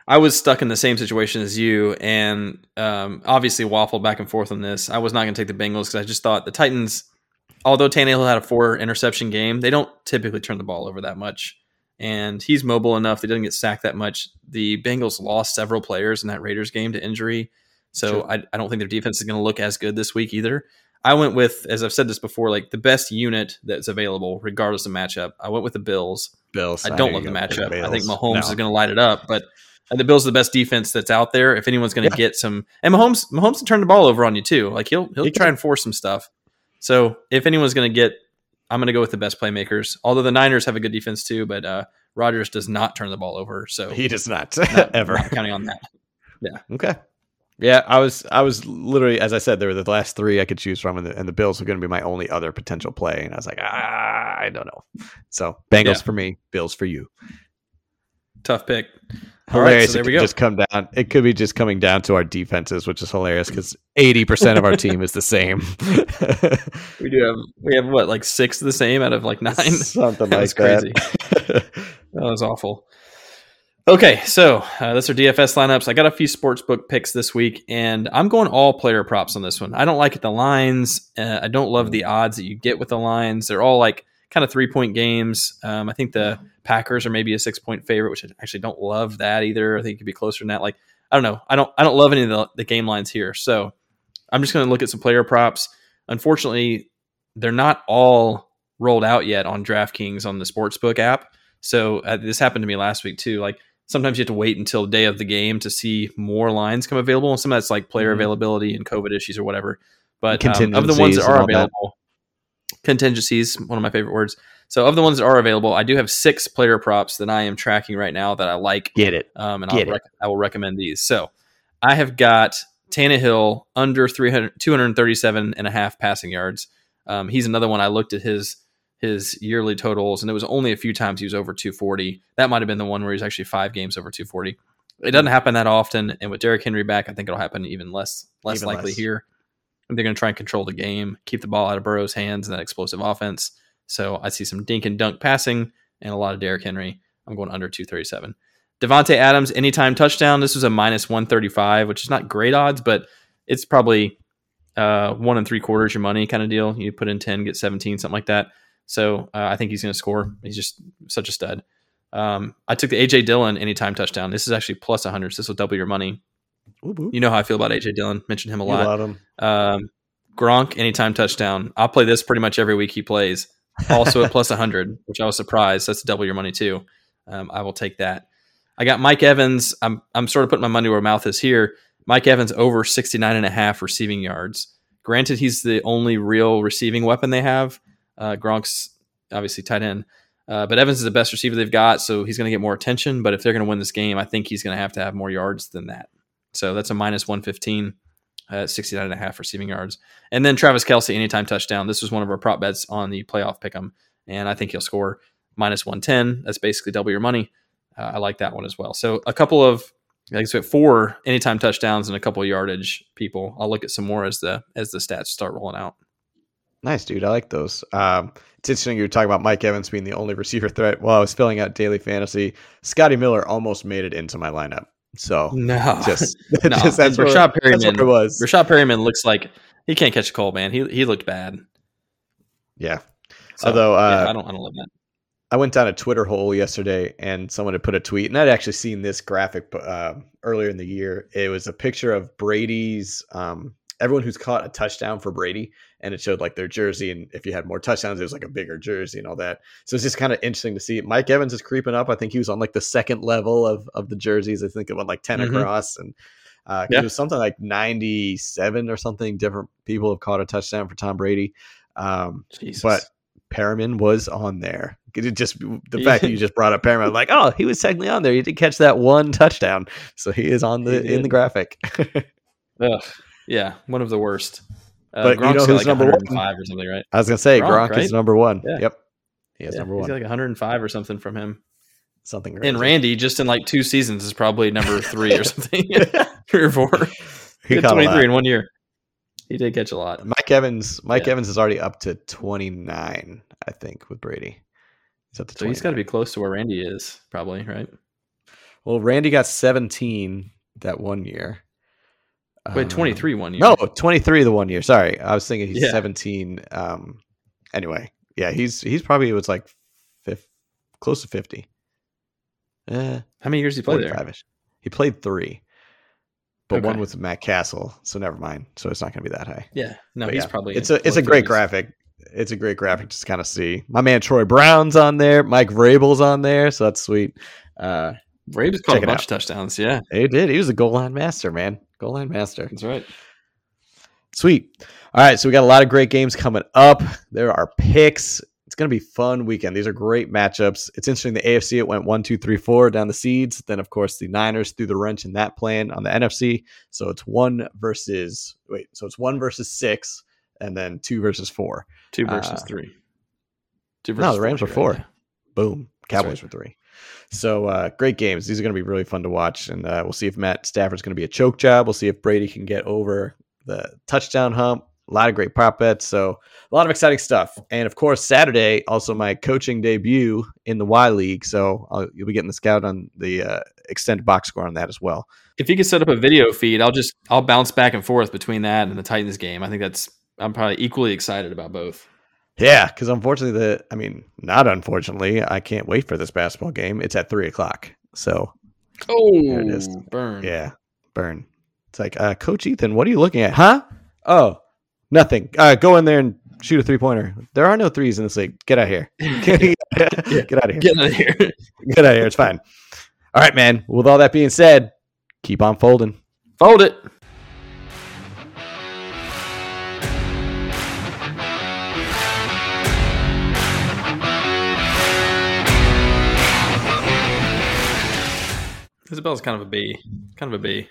I was stuck in the same situation as you, and um, obviously waffled back and forth on this. I was not going to take the Bengals because I just thought the Titans, although Tannehill had a four interception game, they don't typically turn the ball over that much. And he's mobile enough; they didn't get sacked that much. The Bengals lost several players in that Raiders game to injury, so Sure. I, I don't think their defense is going to look as good this week either. I went with, as I've said this before, like the best unit that's available, regardless of matchup. I went with the Bills. Bills. I don't love the you were gonna matchup. I think. Mahomes No. is going to light it up, but the Bills are the best defense that's out there. If anyone's going to Yeah. get some, and Mahomes, Mahomes can turn the ball over on you too. Like he'll he'll He try and force some stuff. So if anyone's going to get, I'm going to go with the best playmakers. Although the Niners have a good defense too, but uh, Rodgers does not turn the ball over. So He does not, not- ever. not counting on that. Yeah. Okay. Yeah, I was I was literally as I said there were the last three I could choose from, and the, and the Bills were going to be my only other potential play, and I was like, ah, I don't know. So Bengals Yeah. for me, Bills for you. Tough pick. All right, Hilarious. so there we go. Just come down. It could be just coming down to our defenses, which is hilarious because eighty percent of our team is the same. We do have we have what like six the same out of like nine. Something That like crazy. that. That was awful. Okay, so uh, that's our DFS lineups. I got a few sports book picks this week, and I'm going all player props on this one. I don't like it, the lines. Uh, I don't love the odds that you get with the lines. They're all like kind of three point games. Um, I think the Packers are maybe a six point favorite, which I actually don't love that either. I think it could be closer than that. Like I don't know. I don't. I don't love any of the, the game lines here. So I'm just going to look at some player props. Unfortunately, they're not all rolled out yet on DraftKings on the Sportsbook app. So uh, this happened to me last week too. Like sometimes you have to wait until the day of the game to see more lines come available, and some of that's like player Mhm. availability and COVID issues or whatever. But um, of the ones that are available, contingencies one of my favorite words. So of the ones that are available, I do have six player props that I am tracking right now that I like Get it. um, and I'll Get it. rec- I will recommend these. So I have got Tannehill under 300, 237 and a half passing yards. Um, he's another one I looked at his his yearly totals, and it was only a few times he was over 240. That might have been the one where he's actually five games over 240. It doesn't happen that often, and with Derrick Henry back, I think it'll happen even less less Even likely less. here. They're going to try and control the game, keep the ball out of Burrow's hands, and that explosive offense. So I see some dink and dunk passing and a lot of Derrick Henry. I'm going under 237. Davante Adams, anytime touchdown. This was a minus 135, which is not great odds, but it's probably uh, one and three quarters your money kind of deal. You put in 10, get 17, something like that. So uh, I think he's going to score. He's just such a stud. Um, I took the AJ Dillon anytime touchdown. This is actually plus 100. So this will double your money. You know how I feel about AJ Dillon. Mentioned him a lot. him. Um, Gronk anytime touchdown. I'll play this pretty much every week he plays. Also at plus 100, which I was surprised. That's double your money too. Um, I will take that. I got Mike Evans. I'm I'm sort of putting my money where my mouth is here. Mike Evans over 69 and a half receiving yards. Granted, he's the only real receiving weapon they have. Uh, Gronk's obviously tight end. Uh, but Evans is the best receiver they've got, so he's going to get more attention. But if they're going to win this game, I think he's going to have to have more yards than that. So that's a minus 115 uh, 69 and a half receiving yards. And then Travis Kelce, anytime touchdown. This was one of our prop bets on the playoff pick 'em, and I think he'll score minus 110. That's basically double your money. Uh, I like that one as well. So a couple of, I said, four anytime touchdowns and a couple yardage people. I'll look at some more as the as the stats start rolling out. Nice, dude. I like those. Um, it's interesting you were talking about Mike Evans being the only receiver threat. While I was filling out daily fantasy, Scotty Miller almost made it into my lineup. So No, just, no. just that's, where, Rashad that's where Perriman. it was. Rashad Perriman looks like he can't catch a cold, man. He he looked bad. yeah. So, Although, uh, yeah, I don't I don't love that. I went down a Twitter hole yesterday and someone had put a tweet, and I'd actually seen this graphic uh, earlier in the year. It was a picture of Brady's, um, everyone who's caught a touchdown for Brady, and it showed like their jersey. And if you had more touchdowns, it was like a bigger jersey and all that. So it's just kind of interesting to see. Mike Evans is creeping up. I think he was on like the second level of, of the jerseys. I think it went like 10 Mhm. across. And uh, Yeah. it was something like 97 or something. Different people have caught a touchdown for Tom Brady. Um, but Perriman was on there. It just the fact that you just brought up Perriman, like, oh, he was technically on there. He did catch that one touchdown, so he is on the in the graphic. Ugh, yeah, one of the worst. Uh, But you know Gronk's who's like number one? 105 or something, right? I was gonna say Gronk, Gronk, is number one. Yeah. Yep, he is Yeah, number he's one. got like 105 or something from him. Something. And. Randy, just in like two seasons, is probably number three or something, three or four. he He had caught a 23 in one year. He did catch a lot. Mike Evans. Mike Yeah. Evans is already up to twenty nine, I think, with Brady. He's up to So he's got to be close to where Randy is, probably, right? Well, Randy got seventeen that one year. Wait, Um, 23 one year. No, 23 the one year. Sorry. I was thinking he's Yeah. 17. Um anyway, yeah, he's he's probably it was like fifth, close to 50. Eh, How many years did he play there? 45ish. He played 3. But one Okay. with Matt Cassel, so never mind. So it's not going to be that high. Yeah. No, But he's yeah, probably. It's a it's a great 30s. graphic. It's a great graphic to kind of see. My man Troy Brown's on there, Mike Vrabel's on there, so that's sweet. Uh Vrabes caught Check a bunch of touchdowns. Yeah, He did. He was a goal line master, man. Goal line master. that's right. Sweet. All right, so we got a lot of great games coming up. There are picks. It's going to be fun weekend. These are great matchups. It's interesting. The AFC it went one, two, three, four down the seeds. Then of course the Niners threw the wrench in that plan on the NFC. So it's one versus wait. So it's one versus six, and then two versus four. Two versus Uh, three. Two versus No, the Rams were four. right. Boom. Cowboys right. were three. So uh, great games. These are going to be really fun to watch, and uh, we'll see if Matt Stafford's going to be a choke job. We'll see if Brady can get over the touchdown hump. A lot of great prop bets. So a lot of exciting stuff. And of course, Saturday also my coaching debut in the Y League. So I'll, you'll be getting the scout on the uh, extended box score on that as well. If you could set up a video feed, I'll just I'll bounce back and forth between that and the Titans game. I think that's I'm probably equally excited about both. Yeah, because unfortunately, the I mean, not unfortunately, I can't wait for this basketball game. It's at three o'clock. So Oh, it is. burn. Yeah, burn. It's like, uh, Coach Ethan, what are you looking at? Huh? Oh, nothing. Uh, go in there and shoot a three pointer. There are no threes in this league. Get out of here. Get out of here. Get out of here. Get out of here. It's fine. All right, man. With all that being said, keep on folding. Fold it. Isabel's kind of a B. Kind of a B.